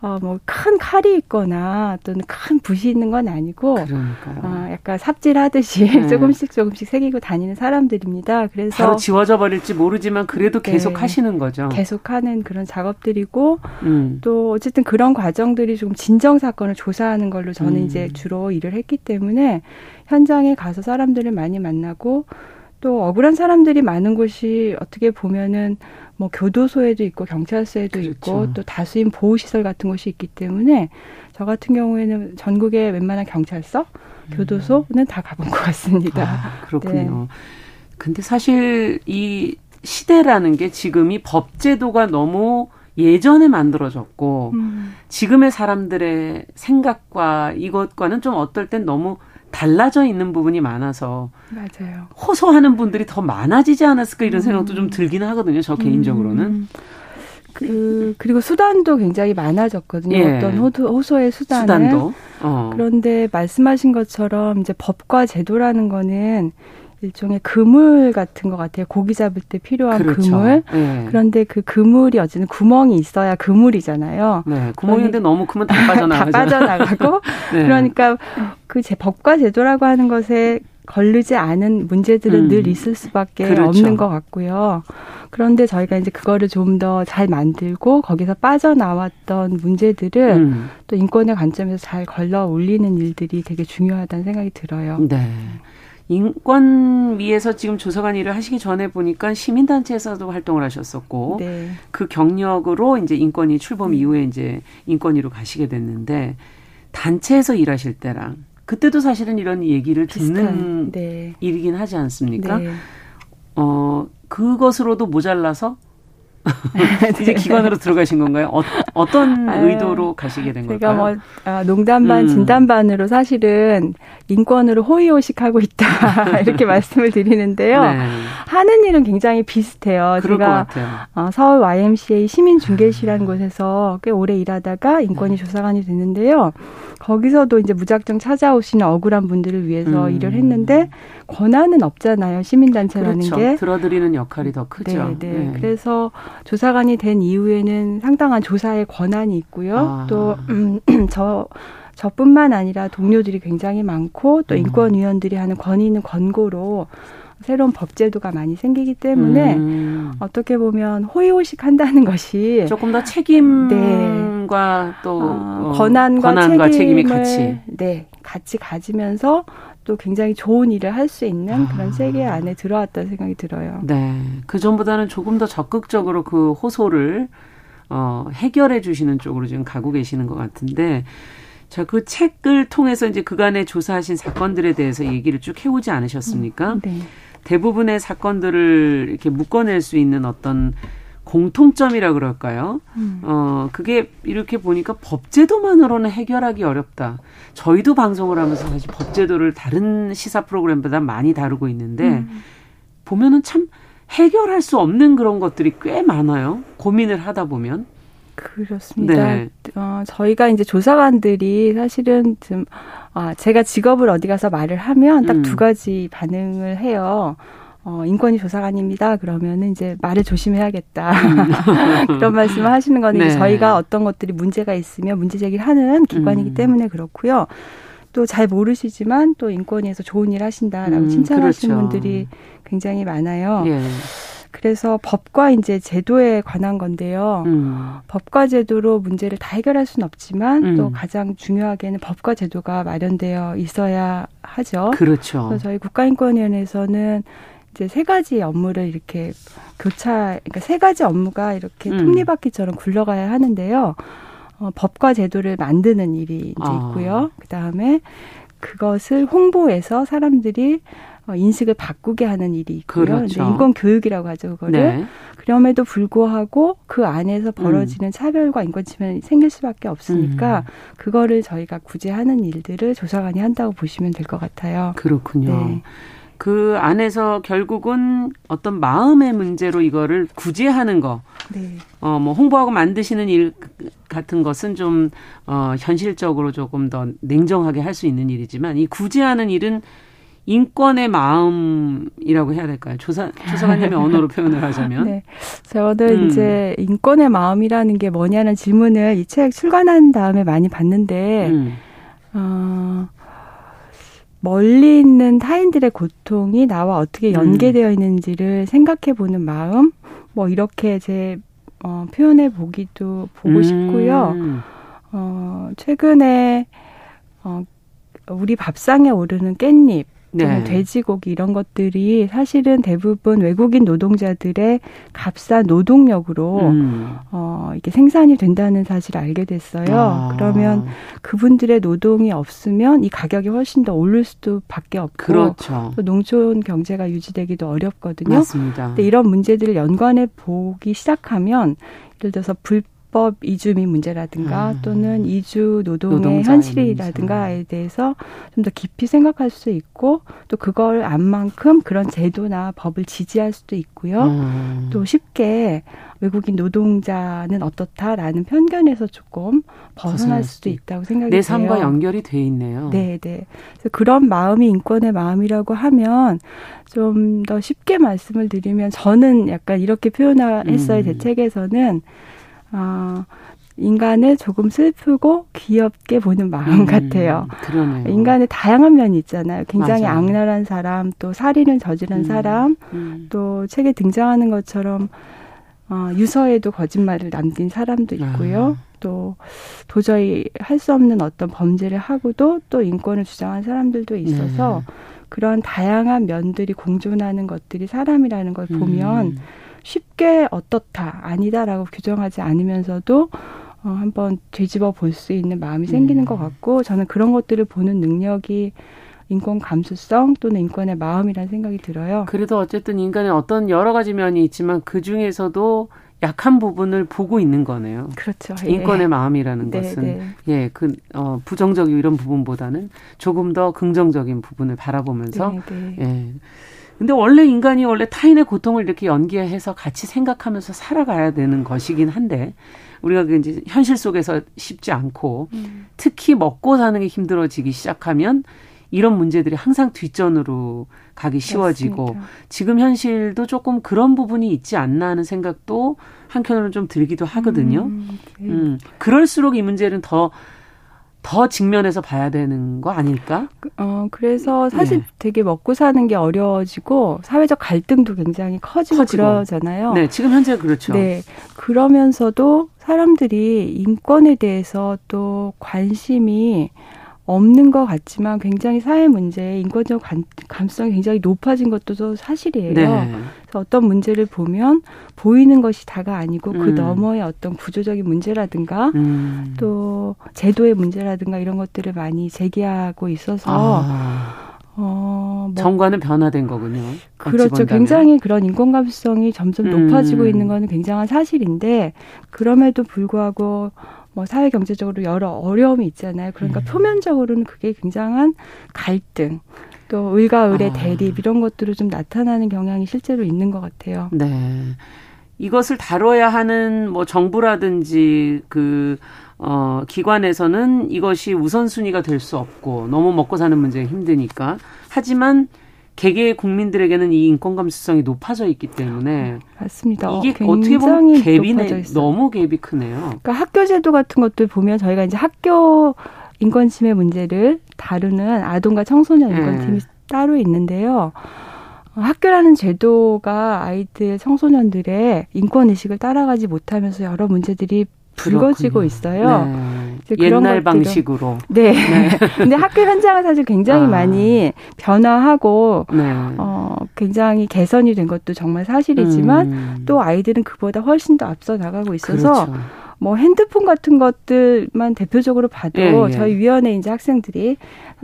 S5: 어 뭐 큰 칼이 있거나 또는 큰 붓이 있는 건 아니고 그러니까요. 어 약간 삽질하듯이 네. (laughs) 조금씩 조금씩 새기고 다니는 사람들입니다. 그래서
S2: 바로 지워져 버릴지 모르지만 그래도 네. 계속 하시는 거죠.
S5: 계속하는 그런 작업들이고 음. 또 어쨌든 그런 과정들이 좀 진정 사건을 조사하는 걸로 저는 음. 이제 주로 일을 했기 때문에 현장에 가서 사람들을 많이 만나고 또 억울한 사람들이 많은 곳이 어떻게 보면은 뭐 교도소에도 있고 경찰서에도 그렇죠. 있고 또 다수인 보호시설 같은 곳이 있기 때문에 저 같은 경우에는 전국의 웬만한 경찰서, 음. 교도소는 다 가본 것 같습니다.
S2: 아, 그렇군요. 네. 근데 사실 이 시대라는 게 지금이 법제도가 너무 예전에 만들어졌고 음. 지금의 사람들의 생각과 이것과는 좀 어떨 땐 너무 달라져 있는 부분이 많아서
S5: 맞아요.
S2: 호소하는 분들이 더 많아지지 않았을까 이런 생각도 음. 좀 들기는 하거든요. 저 개인적으로는. 음.
S5: 그 그리고 수단도 굉장히 많아졌거든요. 예. 어떤 호소, 호소의 수단은. 수단도. 어. 그런데 말씀하신 것처럼 이제 법과 제도라는 거는 일종의 그물 같은 것 같아요. 고기 잡을 때 필요한 그렇죠. 그물. 네. 그런데 그 그물이 어쨌든 구멍이 있어야 그물이잖아요.
S2: 네, 구멍인데 너무 크면 다 빠져나가죠. (laughs)
S5: 다 빠져나가고. (laughs) 네. 그러니까 그 제 법과 제도라고 하는 것에 걸리지 않은 문제들은 음. 늘 있을 수밖에 그렇죠. 없는 것 같고요. 그런데 저희가 이제 그거를 좀 더 잘 만들고 거기서 빠져나왔던 문제들을 음. 또 인권의 관점에서 잘 걸러 올리는 일들이 되게 중요하다는 생각이 들어요.
S2: 네. 인권위에서 지금 조사관 일을 하시기 전에 보니까 시민단체에서도 활동을 하셨었고 네. 그 경력으로 이제 인권위 출범 음. 이후에 이제 인권위로 가시게 됐는데 단체에서 일하실 때랑 그때도 사실은 이런 얘기를 듣는 네. 일이긴 하지 않습니까? 네. 어 그것으로도 모자라서 (laughs) 이제 기관으로 들어가신 건가요? 어, 떤 의도로 가시게 된 걸까요? 제가 뭐
S5: 아, 농담 반 음. 진담 반으로 사실은 인권으로 호의호식하고 있다 (laughs) 이렇게 (laughs) 말씀을 드리는데요. 네. 하는 일은 굉장히 비슷해요. 제가 어, 서울 YMCA 시민 중개실이라는 음. 곳에서 꽤 오래 일하다가 인권위 네. 조사관이 됐는데요. 거기서도 이제 무작정 찾아오시는 억울한 분들을 위해서 음. 일을 했는데 권한은 없잖아요. 시민단체라는
S2: 그렇죠.
S5: 게.
S2: 들어드리는 역할이 더 크죠.
S5: 네, 네. 네. 그래서 조사관이 된 이후에는 상당한 조사의 권한이 있고요. 아. 또, 음, (clears throat) 저, 저뿐만 아니라 동료들이 굉장히 많고 또 음. 인권위원들이 하는 권위 있는 권고로 새로운 법제도가 많이 생기기 때문에 음. 어떻게 보면 호의호식 한다는 것이
S2: 조금 더 책임과 네. 또
S5: 어, 권한과, 권한과 책임이 같이 네 같이 가지면서 또 굉장히 좋은 일을 할 수 있는 아. 그런 세계 안에 들어왔다는 생각이 들어요.
S2: 네, 그 전보다는 조금 더 적극적으로 그 호소를 어, 해결해 주시는 쪽으로 지금 가고 계시는 것 같은데. 자, 그 책을 통해서 이제 그간에 조사하신 사건들에 대해서 얘기를 쭉 해오지 않으셨습니까? 음, 네. 대부분의 사건들을 이렇게 묶어낼 수 있는 어떤 공통점이라 그럴까요? 음. 어, 그게 이렇게 보니까 법제도만으로는 해결하기 어렵다. 저희도 방송을 하면서 사실 법제도를 다른 시사 프로그램보다 많이 다루고 있는데, 음. 보면은 참 해결할 수 없는 그런 것들이 꽤 많아요. 고민을 하다 보면.
S5: 그렇습니다. 네. 어, 저희가 이제 조사관들이 사실은 좀, 아, 제가 직업을 어디 가서 말을 하면 딱두 음. 가지 반응을 해요. 어, 인권위 조사관입니다. 그러면은 이제 말을 조심해야겠다. 음. (laughs) 그런 말씀을 하시는 거는 네. 저희가 어떤 것들이 문제가 있으면 문제 제기를 하는 기관이기 음. 때문에 그렇고요. 또 잘 모르시지만 또 인권위에서 좋은 일 하신다라고 음, 칭찬하시는 그렇죠. 분들이 굉장히 많아요. 예. 그래서 법과 이제 제도에 관한 건데요. 음. 법과 제도로 문제를 다 해결할 수는 없지만 음. 또 가장 중요하게는 법과 제도가 마련되어 있어야 하죠.
S2: 그렇죠.
S5: 그래서 저희 국가인권위원회에서는 이제 세 가지 업무를 이렇게 교차, 그러니까 세 가지 업무가 이렇게 음. 톱니바퀴처럼 굴러가야 하는데요. 어, 법과 제도를 만드는 일이 이제 아. 있고요. 그 다음에 그것을 홍보해서 사람들이 어, 인식을 바꾸게 하는 일이 있고요. 그렇죠. 인권 교육이라고 하죠, 그거를. 네. 그럼에도 불구하고 그 안에서 벌어지는 음. 차별과 인권 침해는 생길 수밖에 없으니까 음. 그거를 저희가 구제하는 일들을 조사관이 한다고 보시면 될 것 같아요.
S2: 그렇군요. 네. 그 안에서 결국은 어떤 마음의 문제로 이거를 구제하는 거. 네. 어, 뭐 홍보하고 만드시는 일 같은 것은 좀, 어, 현실적으로 조금 더 냉정하게 할 수 있는 일이지만 이 구제하는 일은 인권의 마음이라고 해야 될까요? 조사, 조사관님의 (laughs) 언어로 표현을 하자면. 네.
S5: 저는 음. 이제 인권의 마음이라는 게 뭐냐는 질문을 이 책 출간한 다음에 많이 받는데, 음. 어, 멀리 있는 타인들의 고통이 나와 어떻게 음. 연계되어 있는지를 생각해 보는 마음, 뭐 이렇게 제 어, 표현해 보기도 보고 음. 싶고요. 어, 최근에 어, 우리 밥상에 오르는 깻잎, 네. 돼지고기 이런 것들이 사실은 대부분 외국인 노동자들의 값싼 노동력으로 음. 어 이게 생산이 된다는 사실을 알게 됐어요. 아. 그러면 그분들의 노동이 없으면 이 가격이 훨씬 더 오를 수도 밖에 없고 그렇죠. 또 농촌 경제가 유지되기도 어렵거든요.
S2: 맞습니다.
S5: 근데 이런 문제들을 연관해 보기 시작하면 예를 들어서 불 불법 이주 민 문제라든가 음. 또는 이주 노동의 현실이라든가에 대해서 좀 더 깊이 생각할 수 있고 또 그걸 안만큼 그런 제도나 법을 지지할 수도 있고요. 음. 또 쉽게 외국인 노동자는 어떻다라는 편견에서 조금 벗어날 수도 있다고 생각이
S2: 내
S5: 돼요.
S2: 삶과 연결이 돼 있네요.
S5: 네, 네. 그래서 그런 마음이 인권의 마음이라고 하면 좀 더 쉽게 말씀을 드리면 저는 약간 이렇게 표현했어요. 음. 제 책에서는 어, 인간을 조금 슬프고 귀엽게 보는 마음 음, 같아요.
S2: 그러네요.
S5: 인간의 다양한 면이 있잖아요. 굉장히 맞아요. 악랄한 사람, 또 살인을 저지른 음, 사람, 음. 또 책에 등장하는 것처럼 어, 유서에도 거짓말을 남긴 사람도 있고요. 아. 또 도저히 할 수 없는 어떤 범죄를 하고도 또 인권을 주장한 사람들도 있어서 네. 그런 다양한 면들이 공존하는 것들이 사람이라는 걸 보면 음. 쉽게 어떻다 아니다라고 규정하지 않으면서도 어, 한번 뒤집어 볼 수 있는 마음이 생기는 음. 것 같고 저는 그런 것들을 보는 능력이 인권 감수성 또는 인권의 마음이라는 생각이 들어요.
S2: 그래도 어쨌든 인간의 어떤 여러 가지 면이 있지만 그 중에서도 약한 부분을 보고 있는 거네요.
S5: 그렇죠.
S2: 예. 인권의 마음이라는 네, 것은 네. 예, 그 어, 부정적인 이런 부분보다는 조금 더 긍정적인 부분을 바라보면서 네, 네. 예. 근데 원래 인간이 원래 타인의 고통을 이렇게 연기해서 같이 생각하면서 살아가야 되는 것이긴 한데 우리가 그 이제 현실 속에서 쉽지 않고 음. 특히 먹고 사는 게 힘들어지기 시작하면 이런 문제들이 항상 뒷전으로 가기 쉬워지고 맞습니다. 지금 현실도 조금 그런 부분이 있지 않나 하는 생각도 한켠으로는 좀 들기도 하거든요. 음, 네. 음 그럴수록 이 문제는 더 더 직면해서 봐야 되는 거 아닐까?
S5: 어, 그래서 사실 네. 되게 먹고 사는 게 어려워지고 사회적 갈등도 굉장히 커지고, 커지고, 그러잖아요.
S2: 네, 지금 현재 그렇죠.
S5: 네. 그러면서도 사람들이 인권에 대해서 또 관심이 없는 것 같지만 굉장히 사회 문제에 인권적 감, 감성이 굉장히 높아진 것도 사실이에요. 네. 그래서 어떤 문제를 보면 보이는 것이 다가 아니고 그 음. 그 너머의 어떤 구조적인 문제라든가 음. 또 제도의 문제라든가 이런 것들을 많이 제기하고 있어서 아.
S2: 어, 뭐 정과는 변화된 거군요.
S5: 그렇죠. 굉장히 그런 인권 감수성이 점점 음. 높아지고 있는 거는 굉장한 사실인데 그럼에도 불구하고 뭐 사회 경제적으로 여러 어려움이 있잖아요. 그러니까 음. 표면적으로는 그게 굉장한 갈등, 또 을과 을의 아. 대립 이런 것들을 좀 나타나는 경향이 실제로 있는 것 같아요.
S2: 네. 이것을 다뤄야 하는 뭐 정부라든지 그 어, 기관에서는 이것이 우선순위가 될 수 없고 너무 먹고 사는 문제가 힘드니까. 하지만 개개의 국민들에게는 이 인권 감수성이 높아져 있기 때문에
S5: 맞습니다.
S2: 이게 어떻게 보면 갭이 너무 갭이 크네요.
S5: 그러니까 학교 제도 같은 것들 보면 저희가 이제 학교 인권 침해 문제를 다루는 아동과 청소년 인권팀이 네. 따로 있는데요. 학교라는 제도가 아이들 청소년들의 인권 의식을 따라가지 못하면서 여러 문제들이 불거지고 있어요.
S2: 네. 옛날 방식으로.
S5: 네. 네. (laughs) 근데 학교 현장은 사실 굉장히 아. 많이 변화하고 네. 어 굉장히 개선이 된 것도 정말 사실이지만 음. 또 아이들은 그보다 훨씬 더 앞서 나가고 있어서 그렇죠. 뭐 핸드폰 같은 것들만 대표적으로 봐도 예, 예. 저희 위원회 이제 학생들이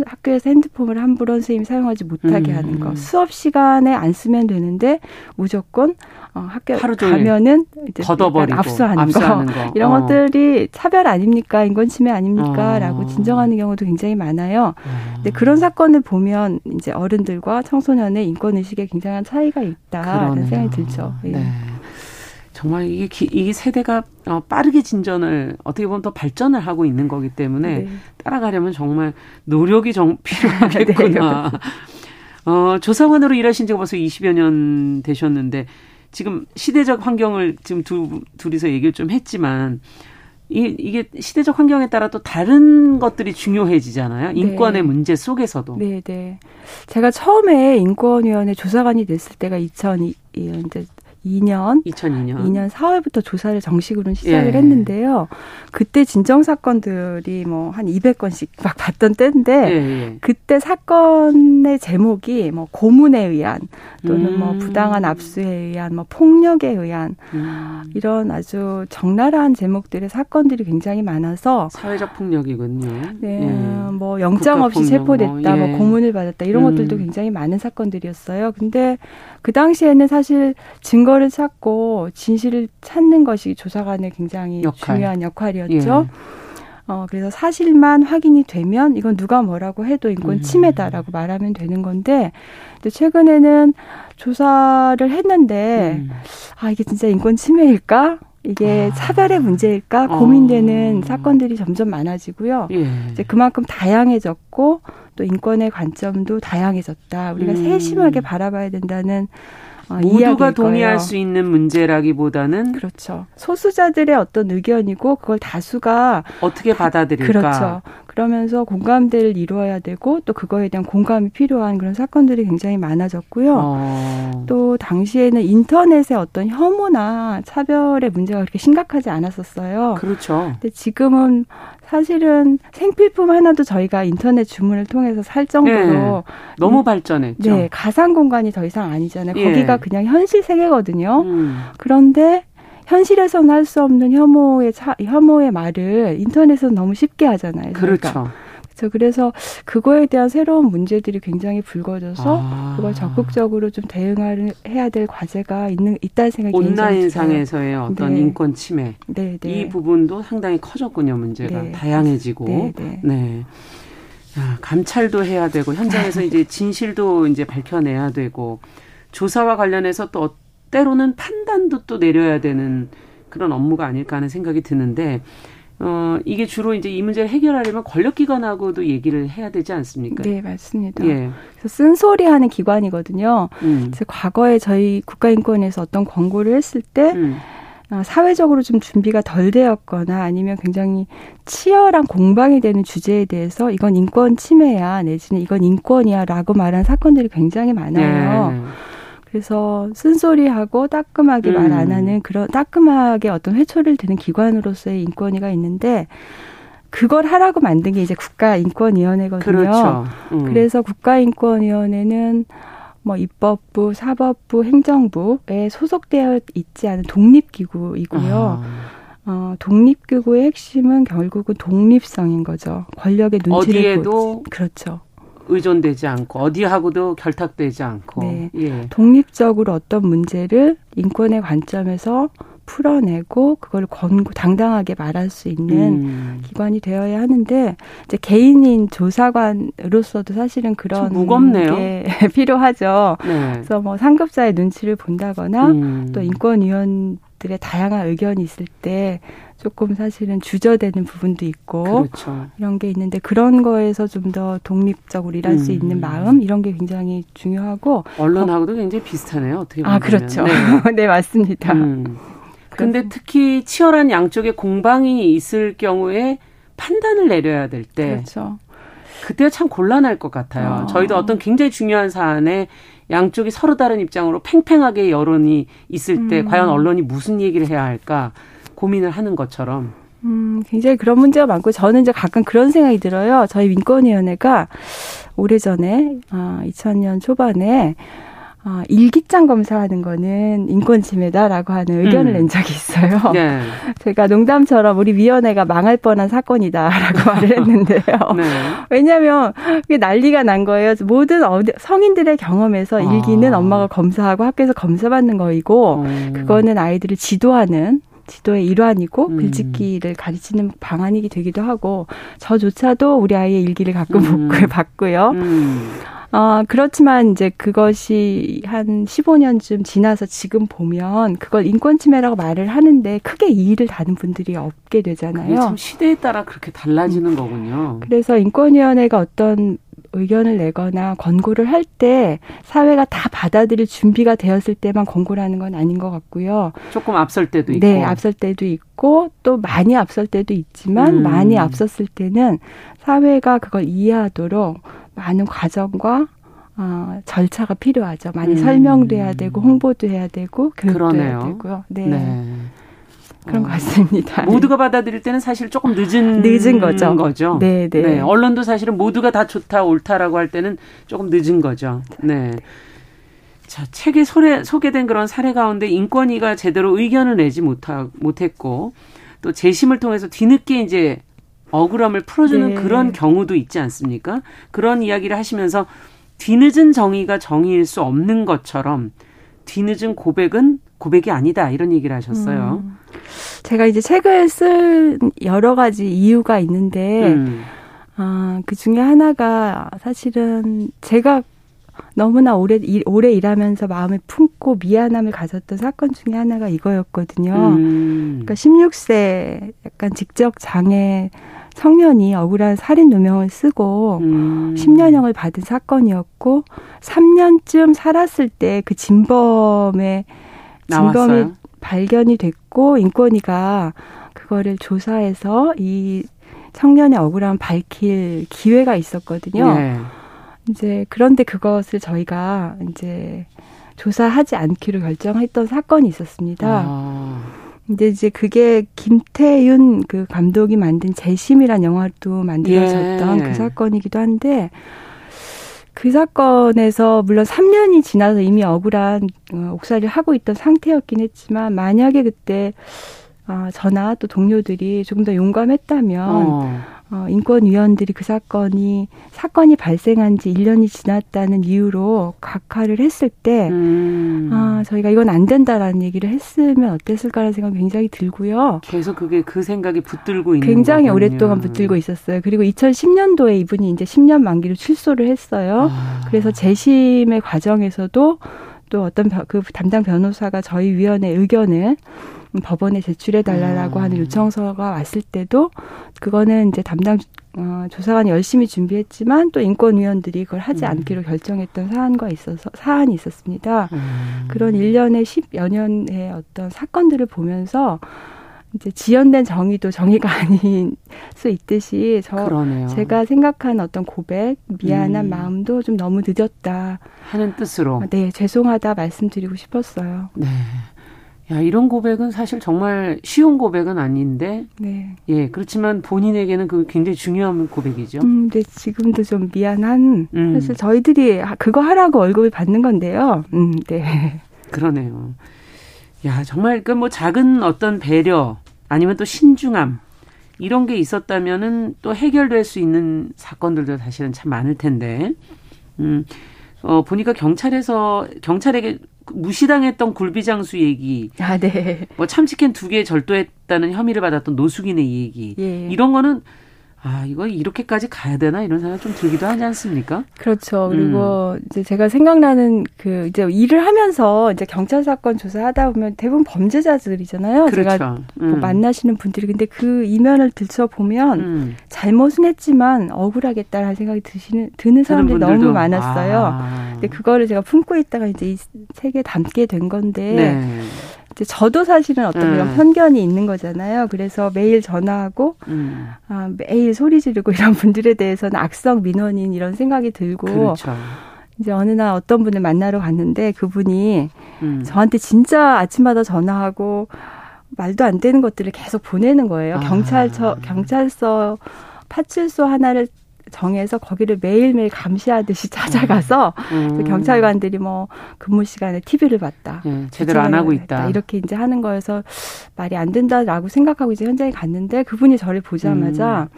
S5: 학교에서 핸드폰을 함부로 선생님이 사용하지 못하게 음. 하는 거 수업 시간에 안 쓰면 되는데 무조건 어, 학교 가면은 이제
S2: 걷어버리고
S5: 압수하는, 압수하는 거. 거. 이런 어. 것들이 차별 아닙니까 인권 침해 아닙니까라고 어. 진정하는 경우도 굉장히 많아요. 어. 근데 그런 사건을 보면 이제 어른들과 청소년의 인권 의식에 굉장한 차이가 있다라는 생각이 들죠. 예. 네.
S2: 정말 이게 기, 이 세대가 어, 빠르게 진전을 어떻게 보면 더 발전을 하고 있는 거기 때문에 네. 따라가려면 정말 노력이 정 (laughs) 필요하겠구나. 네. (laughs) 어, 조사관으로 일하신 지가 벌써 20여 년 되셨는데 지금 시대적 환경을 지금 두, 둘이서 얘기를 좀 했지만 이, 이게 시대적 환경에 따라 또 다른 것들이 중요해지잖아요. 네. 인권의 네. 문제 속에서도.
S5: 네, 네. 제가 처음에 인권위원회 조사관이 됐을 때가 2002, 이제 2002년
S2: 2002년
S5: 2년 4월부터 조사를 정식으로 시작을 예. 했는데요. 그때 진정 사건들이 뭐 한 200건씩 (laughs) 막 봤던 때인데 예, 예. 그때 사건의 제목이 뭐 고문에 의한 또는 뭐 음. 뭐 부당한 압수에 의한 뭐 폭력에 의한 음. 이런 아주 적나라한 제목들의 사건들이 굉장히 많아서
S2: 사회적 폭력이군요.
S5: 네, 예. 뭐 영장 없이 체포됐다, 뭐, 뭐 고문을 받았다 이런 음. 것들도 굉장히 많은 사건들이었어요. 근데 그 당시에는 사실 증거 근거를 찾고 진실을 찾는 것이 조사관의 굉장히 역할. 중요한 역할이었죠. 예. 어, 그래서 사실만 확인이 되면 이건 누가 뭐라고 해도 인권 음. 침해다라고 음. 말하면 되는 건데, 근데 최근에는 조사를 했는데, 음. 아, 이게 진짜 인권 침해일까? 이게 아. 차별의 문제일까 고민되는 어. 사건들이 점점 많아지고요. 예. 이제 그만큼 다양해졌고 또 인권의 관점도 다양해졌다. 우리가 음. 세심하게 바라봐야 된다는
S2: 어, 모두가 동의할 수 있는 문제라기보다는
S5: 그렇죠. 소수자들의 어떤 의견이고 그걸 다수가
S2: 어떻게 받아들일까?
S5: 그렇죠. 그러면서 공감대를 이루어야 되고 또 그거에 대한 공감이 필요한 그런 사건들이 굉장히 많아졌고요. 어. 또 당시에는 인터넷의 어떤 혐오나 차별의 문제가 그렇게 심각하지 않았었어요.
S2: 그렇죠.
S5: 근데 지금은 사실은 생필품 하나도 저희가 인터넷 주문을 통해서 살 정도로 네,
S2: 너무 발전했죠.
S5: 네, 가상 공간이 더 이상 아니잖아요. 예. 거기가 그냥 현실 세계거든요. 음. 그런데 현실에서는 할 수 없는 혐오의 차, 혐오의 말을 인터넷에서 너무 쉽게 하잖아요.
S2: 그렇죠.
S5: 그렇죠. 그래서 그거에 대한 새로운 문제들이 굉장히 불거져서 아. 그걸 적극적으로 좀 대응을 해야 될 과제가 있는 있다는 생각이
S2: 온라인 상에서의 어떤 네. 인권 침해 네, 네. 이 부분도 상당히 커졌군요 문제가 네. 다양해지고 네. 네. 네. 야, 감찰도 해야 되고 현장에서 (laughs) 이제 진실도 이제 밝혀내야 되고 조사와 관련해서 또 때로는 판단도 또 내려야 되는 그런 업무가 아닐까 하는 생각이 드는데 어, 이게 주로 이제 이 문제를 해결하려면 권력기관하고도 얘기를 해야 되지 않습니까?
S5: 네, 맞습니다. 예. 그래서 쓴소리 하는 기관이거든요. 음. 그래서 과거에 저희 국가인권에서 어떤 권고를 했을 때, 음. 어, 사회적으로 좀 준비가 덜 되었거나 아니면 굉장히 치열한 공방이 되는 주제에 대해서 이건 인권 침해야 내지는 이건 인권이야 라고 말한 사건들이 굉장히 많아요. 네. 그래서 쓴소리하고 따끔하게 음. 말안 하는 그런 따끔하게 어떤 회초리를 드는 기관으로서의 인권위가 있는데 그걸 하라고 만든 게 이제 국가인권위원회거든요. 그렇죠. 음. 그래서 국가인권위원회는 뭐 입법부, 사법부, 행정부에 소속되어 있지 않은 독립기구이고요. 아. 어, 독립기구의 핵심은 결국은 독립성인 거죠. 권력의 눈치를 보지. 그렇죠.
S2: 의존되지 않고 어디하고도 결탁되지 않고 네.
S5: 예. 독립적으로 어떤 문제를 인권의 관점에서 풀어내고 그걸 권고 당당하게 말할 수 있는 음. 기관이 되어야 하는데 이제 개인인 조사관으로서도 사실은 그런
S2: 무겁네요.
S5: 게 (laughs) 필요하죠. 네. 그래서 뭐 상급자의 눈치를 본다거나 음. 또 인권위원 들의 다양한 의견이 있을 때 조금 사실은 주저되는 부분도 있고 그렇죠. 이런 게 있는데 그런 거에서 좀 더 독립적으로 일할 음. 수 있는 마음 이런 게 굉장히 중요하고
S2: 언론하고도 굉장히 비슷하네요. 어떻게
S5: 보면 아 그렇죠. 네, (laughs) 네 맞습니다. 음.
S2: 근데 특히 치열한 양쪽의 공방이 있을 경우에 판단을 내려야 될 때 그렇죠. 그때가 참 곤란할 것 같아요. 어. 저희도 어떤 굉장히 중요한 사안에 양쪽이 서로 다른 입장으로 팽팽하게 여론이 있을 때 음. 과연 언론이 무슨 얘기를 해야 할까 고민을 하는 것처럼.
S5: 음, 굉장히 그런 문제가 많고 저는 이제 가끔 그런 생각이 들어요. 저희 민권위원회가 오래전에 아, 2000년 초반에 아, 일기장 검사하는 거는 인권 침해다라고 하는 의견을 음. 낸 적이 있어요. (laughs) 네. (laughs) 제가 농담처럼 우리 위원회가 망할 뻔한 사건이다라고 (laughs) 말을 했는데요. 네. 왜냐하면 그게 난리가 난 거예요. 모든 성인들의 경험에서 일기는 아. 엄마가 검사하고 학교에서 검사받는 거이고 음. 그거는 아이들을 지도하는 지도의 일환이고 음. 글짓기를 가르치는 방안이 되기도 하고 저조차도 우리 아이의 일기를 가끔 음. 받고요. 음. 어, 그렇지만 이제 그것이 한 15년쯤 지나서 지금 보면 그걸 인권 침해라고 말을 하는데 크게 이의를 다는 분들이 없게 되잖아요.
S2: 참 시대에 따라 그렇게 달라지는 음. 거군요.
S5: 그래서 인권위원회가 어떤 의견을 내거나 권고를 할 때 사회가 다 받아들일 준비가 되었을 때만 권고를 하는 건 아닌 것 같고요.
S2: 조금 앞설 때도 있고.
S5: 네, 앞설 때도 있고 또 많이 앞설 때도 있지만 음. 많이 앞섰을 때는 사회가 그걸 이해하도록 많은 과정과 어, 절차가 필요하죠. 많이 음. 설명도 해야 되고 홍보도 해야 되고 교육도 그러네요. 해야 되고요. 네. 네. 그런 것 같습니다.
S2: 모두가 받아들일 때는 사실 조금 늦은
S5: 늦은 거죠.
S2: 거죠. 네, 네, 네. 언론도 사실은 모두가 다 좋다 옳다라고 할 때는 조금 늦은 거죠. 네. 자, 책에 소개, 소개된 그런 사례 가운데 인권위가 제대로 의견을 내지 못하, 못했고 또 재심을 통해서 뒤늦게 이제 억울함을 풀어주는 네. 그런 경우도 있지 않습니까? 그런 이야기를 하시면서 뒤늦은 정의가 정의일 수 없는 것처럼 뒤늦은 고백은 고백이 아니다 이런 얘기를 하셨어요. 음.
S5: 제가 이제 책을 쓴 여러 가지 이유가 있는데 음. 아, 그 중에 하나가 사실은 제가 너무나 오래 오래 일하면서 마음을 품고 미안함을 가졌던 사건 중에 하나가 이거였거든요. 음. 그러니까 16세 약간 직접 장애 청년이 억울한 살인 누명을 쓰고 음. 10년형을 받은 사건이었고 3년쯤 살았을 때 그 진범의 진범이 발견이 됐고 인권위가 그거를 조사해서 이 청년의 억울함 밝힐 기회가 있었거든요. 네. 이제 그런데 그것을 저희가 이제 조사하지 않기로 결정했던 사건이 있었습니다. 아. 근데 이제 그게 김태윤 그 감독이 만든 재심이란 영화도 만들어졌던 예. 그 사건이기도 한데 그 사건에서 물론 3년이 지나서 이미 억울한 어, 옥살이를 하고 있던 상태였긴 했지만 만약에 그때 어, 저나 또 동료들이 조금 더 용감했다면 어. 어, 인권위원들이 그 사건이 사건이 발생한 지 1년이 지났다는 이유로 각하를 했을 때 음. 아, 저희가 이건 안 된다라는 얘기를 했으면 어땠을까라는 생각이 굉장히 들고요.
S2: 계속 그게 그 생각이 붙들고 있는
S5: 굉장히 거군요. 오랫동안 붙들고 있었어요. 그리고 2010년도에 이분이 이제 10년 만기로 출소를 했어요. 아. 그래서 재심의 과정에서도 또 어떤 그 담당 변호사가 저희 위원회 의견을 법원에 제출해 달라고 하는 음. 요청서가 왔을 때도 그거는 이제 담당 어, 조사관이 열심히 준비했지만 또 인권위원들이 그걸 하지 음. 않기로 결정했던 사안과 있어서 사안이 있었습니다. 음. 그런 일련의 십여 년의 어떤 사건들을 보면서 이제 지연된 정의도 정의가 (laughs) 아닌 수 있듯이 저 그러네요. 제가 생각한 어떤 고백, 미안한 음. 마음도 좀 너무 늦었다
S2: 하는 뜻으로
S5: 네 죄송하다 말씀드리고 싶었어요.
S2: 네. 야, 이런 고백은 사실 정말 쉬운 고백은 아닌데, 네. 예, 그렇지만 본인에게는 그 굉장히 중요한 고백이죠.
S5: 음, 네, 지금도 좀 미안한, 음. 사실 저희들이 그거 하라고 월급을 받는 건데요. 음, 네.
S2: 그러네요. 야, 정말 그뭐 작은 어떤 배려, 아니면 또 신중함, 이런 게 있었다면은 또 해결될 수 있는 사건들도 사실은 참 많을 텐데, 음, 어, 보니까 경찰에서, 경찰에게 무시당했던 굴비장수 얘기. 아, 네. 뭐 참치캔 두 개 절도했다는 혐의를 받았던 노숙인의 얘기. 예. 이런 거는 아, 이거 이렇게까지 가야 되나 이런 생각 좀 들기도 하지 않습니까?
S5: 그렇죠. 그리고 음. 이제 제가 생각나는 그 이제 일을 하면서 이제 경찰 사건 조사하다 보면 대부분 범죄자들이잖아요. 그렇죠. 제가 뭐 음. 뭐 만나시는 분들이 근데 그 이면을 들춰 보면 음. 잘못은 했지만 억울하겠다라는 생각이 드시는 드는 사람들이 너무 많았어요. 아. 근데 그거를 제가 품고 있다가 이제 이 책에 담게 된 건데 네. 이제 저도 사실은 어떤 음. 그런 편견이 있는 거잖아요. 그래서 매일 전화하고 음. 아, 매일 소리 지르고 (laughs) 이런 분들에 대해서는 악성 민원인 이런 생각이 들고 그렇죠. 이제 어느 날 어떤 분을 만나러 갔는데 그분이 음. 저한테 진짜 아침마다 전화하고 말도 안 되는 것들을 계속 보내는 거예요. 아. 경찰서 경찰서 파출소 하나를 정해서 거기를 매일매일 감시하듯이 (laughs) 찾아가서 음. 음. 경찰관들이 뭐 근무 시간에 TV를 봤다.
S2: 네, 제대로 안 하고 있다.
S5: 이렇게 이제 하는 거여서 말이 안 된다라고 생각하고 이제 현장에 갔는데 그분이 저를 보자마자 음.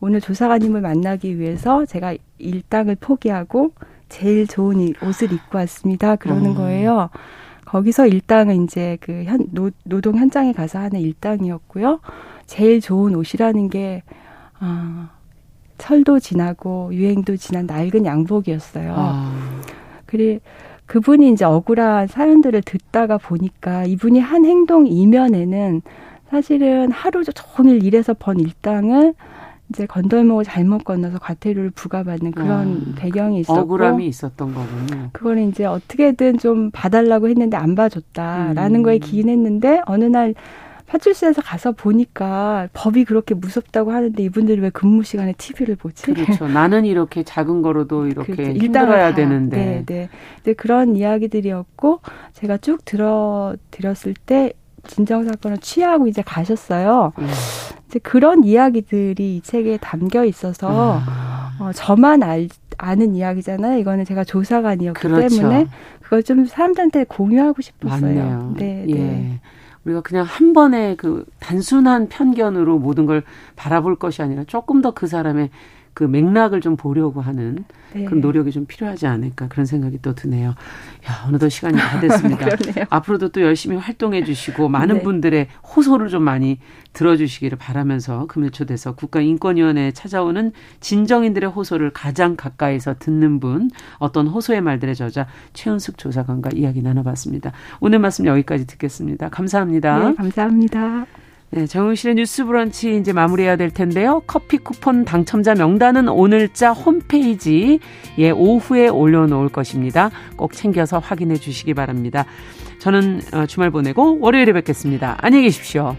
S5: 오늘 조사관님을 만나기 위해서 제가 일당을 포기하고 제일 좋은 옷을 입고 왔습니다. 그러는 음. 거예요. 거기서 일당은 이제 그 현, 노, 노동 현장에 가서 하는 일당이었고요. 제일 좋은 옷이라는 게, 아, 철도 지나고 유행도 지난 낡은 양복이었어요. 아. 그리 그분이 이제 억울한 사연들을 듣다가 보니까 이분이 한 행동 이면에는 사실은 하루 종일 일해서 번 일당을 이제 건덜목을 잘못 건너서 과태료를 부과받는 그런 아, 배경이 있었고
S2: 억울함이 있었던 거군요.
S5: 그거는 이제 어떻게든 좀 봐달라고 했는데 안 봐줬다라는 음. 거에 기인했는데 어느 날 파출소에서 가서 보니까 법이 그렇게 무섭다고 하는데 이분들이 왜 근무 시간에 TV를 보지?
S2: 그렇죠. 나는 이렇게 작은 거로도 이렇게 그렇죠. 힘들어야 되는데. 네,
S5: 네. 근데 그런 이야기들이었고 제가 쭉 들어 드렸을 때 진정 사건을 취하고 이제 가셨어요. 음. 이제 그런 이야기들이 이 책에 담겨 있어서 아. 어, 저만 알, 아는 이야기잖아요. 이거는 제가 조사관이었기 그렇죠. 때문에 그걸 좀 사람들한테 공유하고 싶었어요.
S2: 맞네요. 네, 예. 네. 우리가 그냥 한 번에 그 단순한 편견으로 모든 걸 바라볼 것이 아니라 조금 더 그 사람의 그 맥락을 좀 보려고 하는 네. 그런 노력이 좀 필요하지 않을까 그런 생각이 또 드네요. 야, 어느덧 시간이 다 됐습니다. (laughs) 앞으로도 또 열심히 활동해 주시고 많은 네. 분들의 호소를 좀 많이 들어주시기를 바라면서 금일초대서 국가인권위원회에 찾아오는 진정인들의 호소를 가장 가까이서 듣는 분 어떤 호소의 말들의 저자 최은숙 조사관과 이야기 나눠봤습니다. 오늘 말씀 여기까지 듣겠습니다. 감사합니다.
S5: 네, 감사합니다.
S2: 네, 정용실의 뉴스 브런치 이제 마무리해야 될 텐데요. 커피 쿠폰 당첨자 명단은 오늘자 홈페이지에 오후에 올려놓을 것입니다. 꼭 챙겨서 확인해 주시기 바랍니다. 저는 어, 주말 보내고 월요일에 뵙겠습니다. 안녕히 계십시오.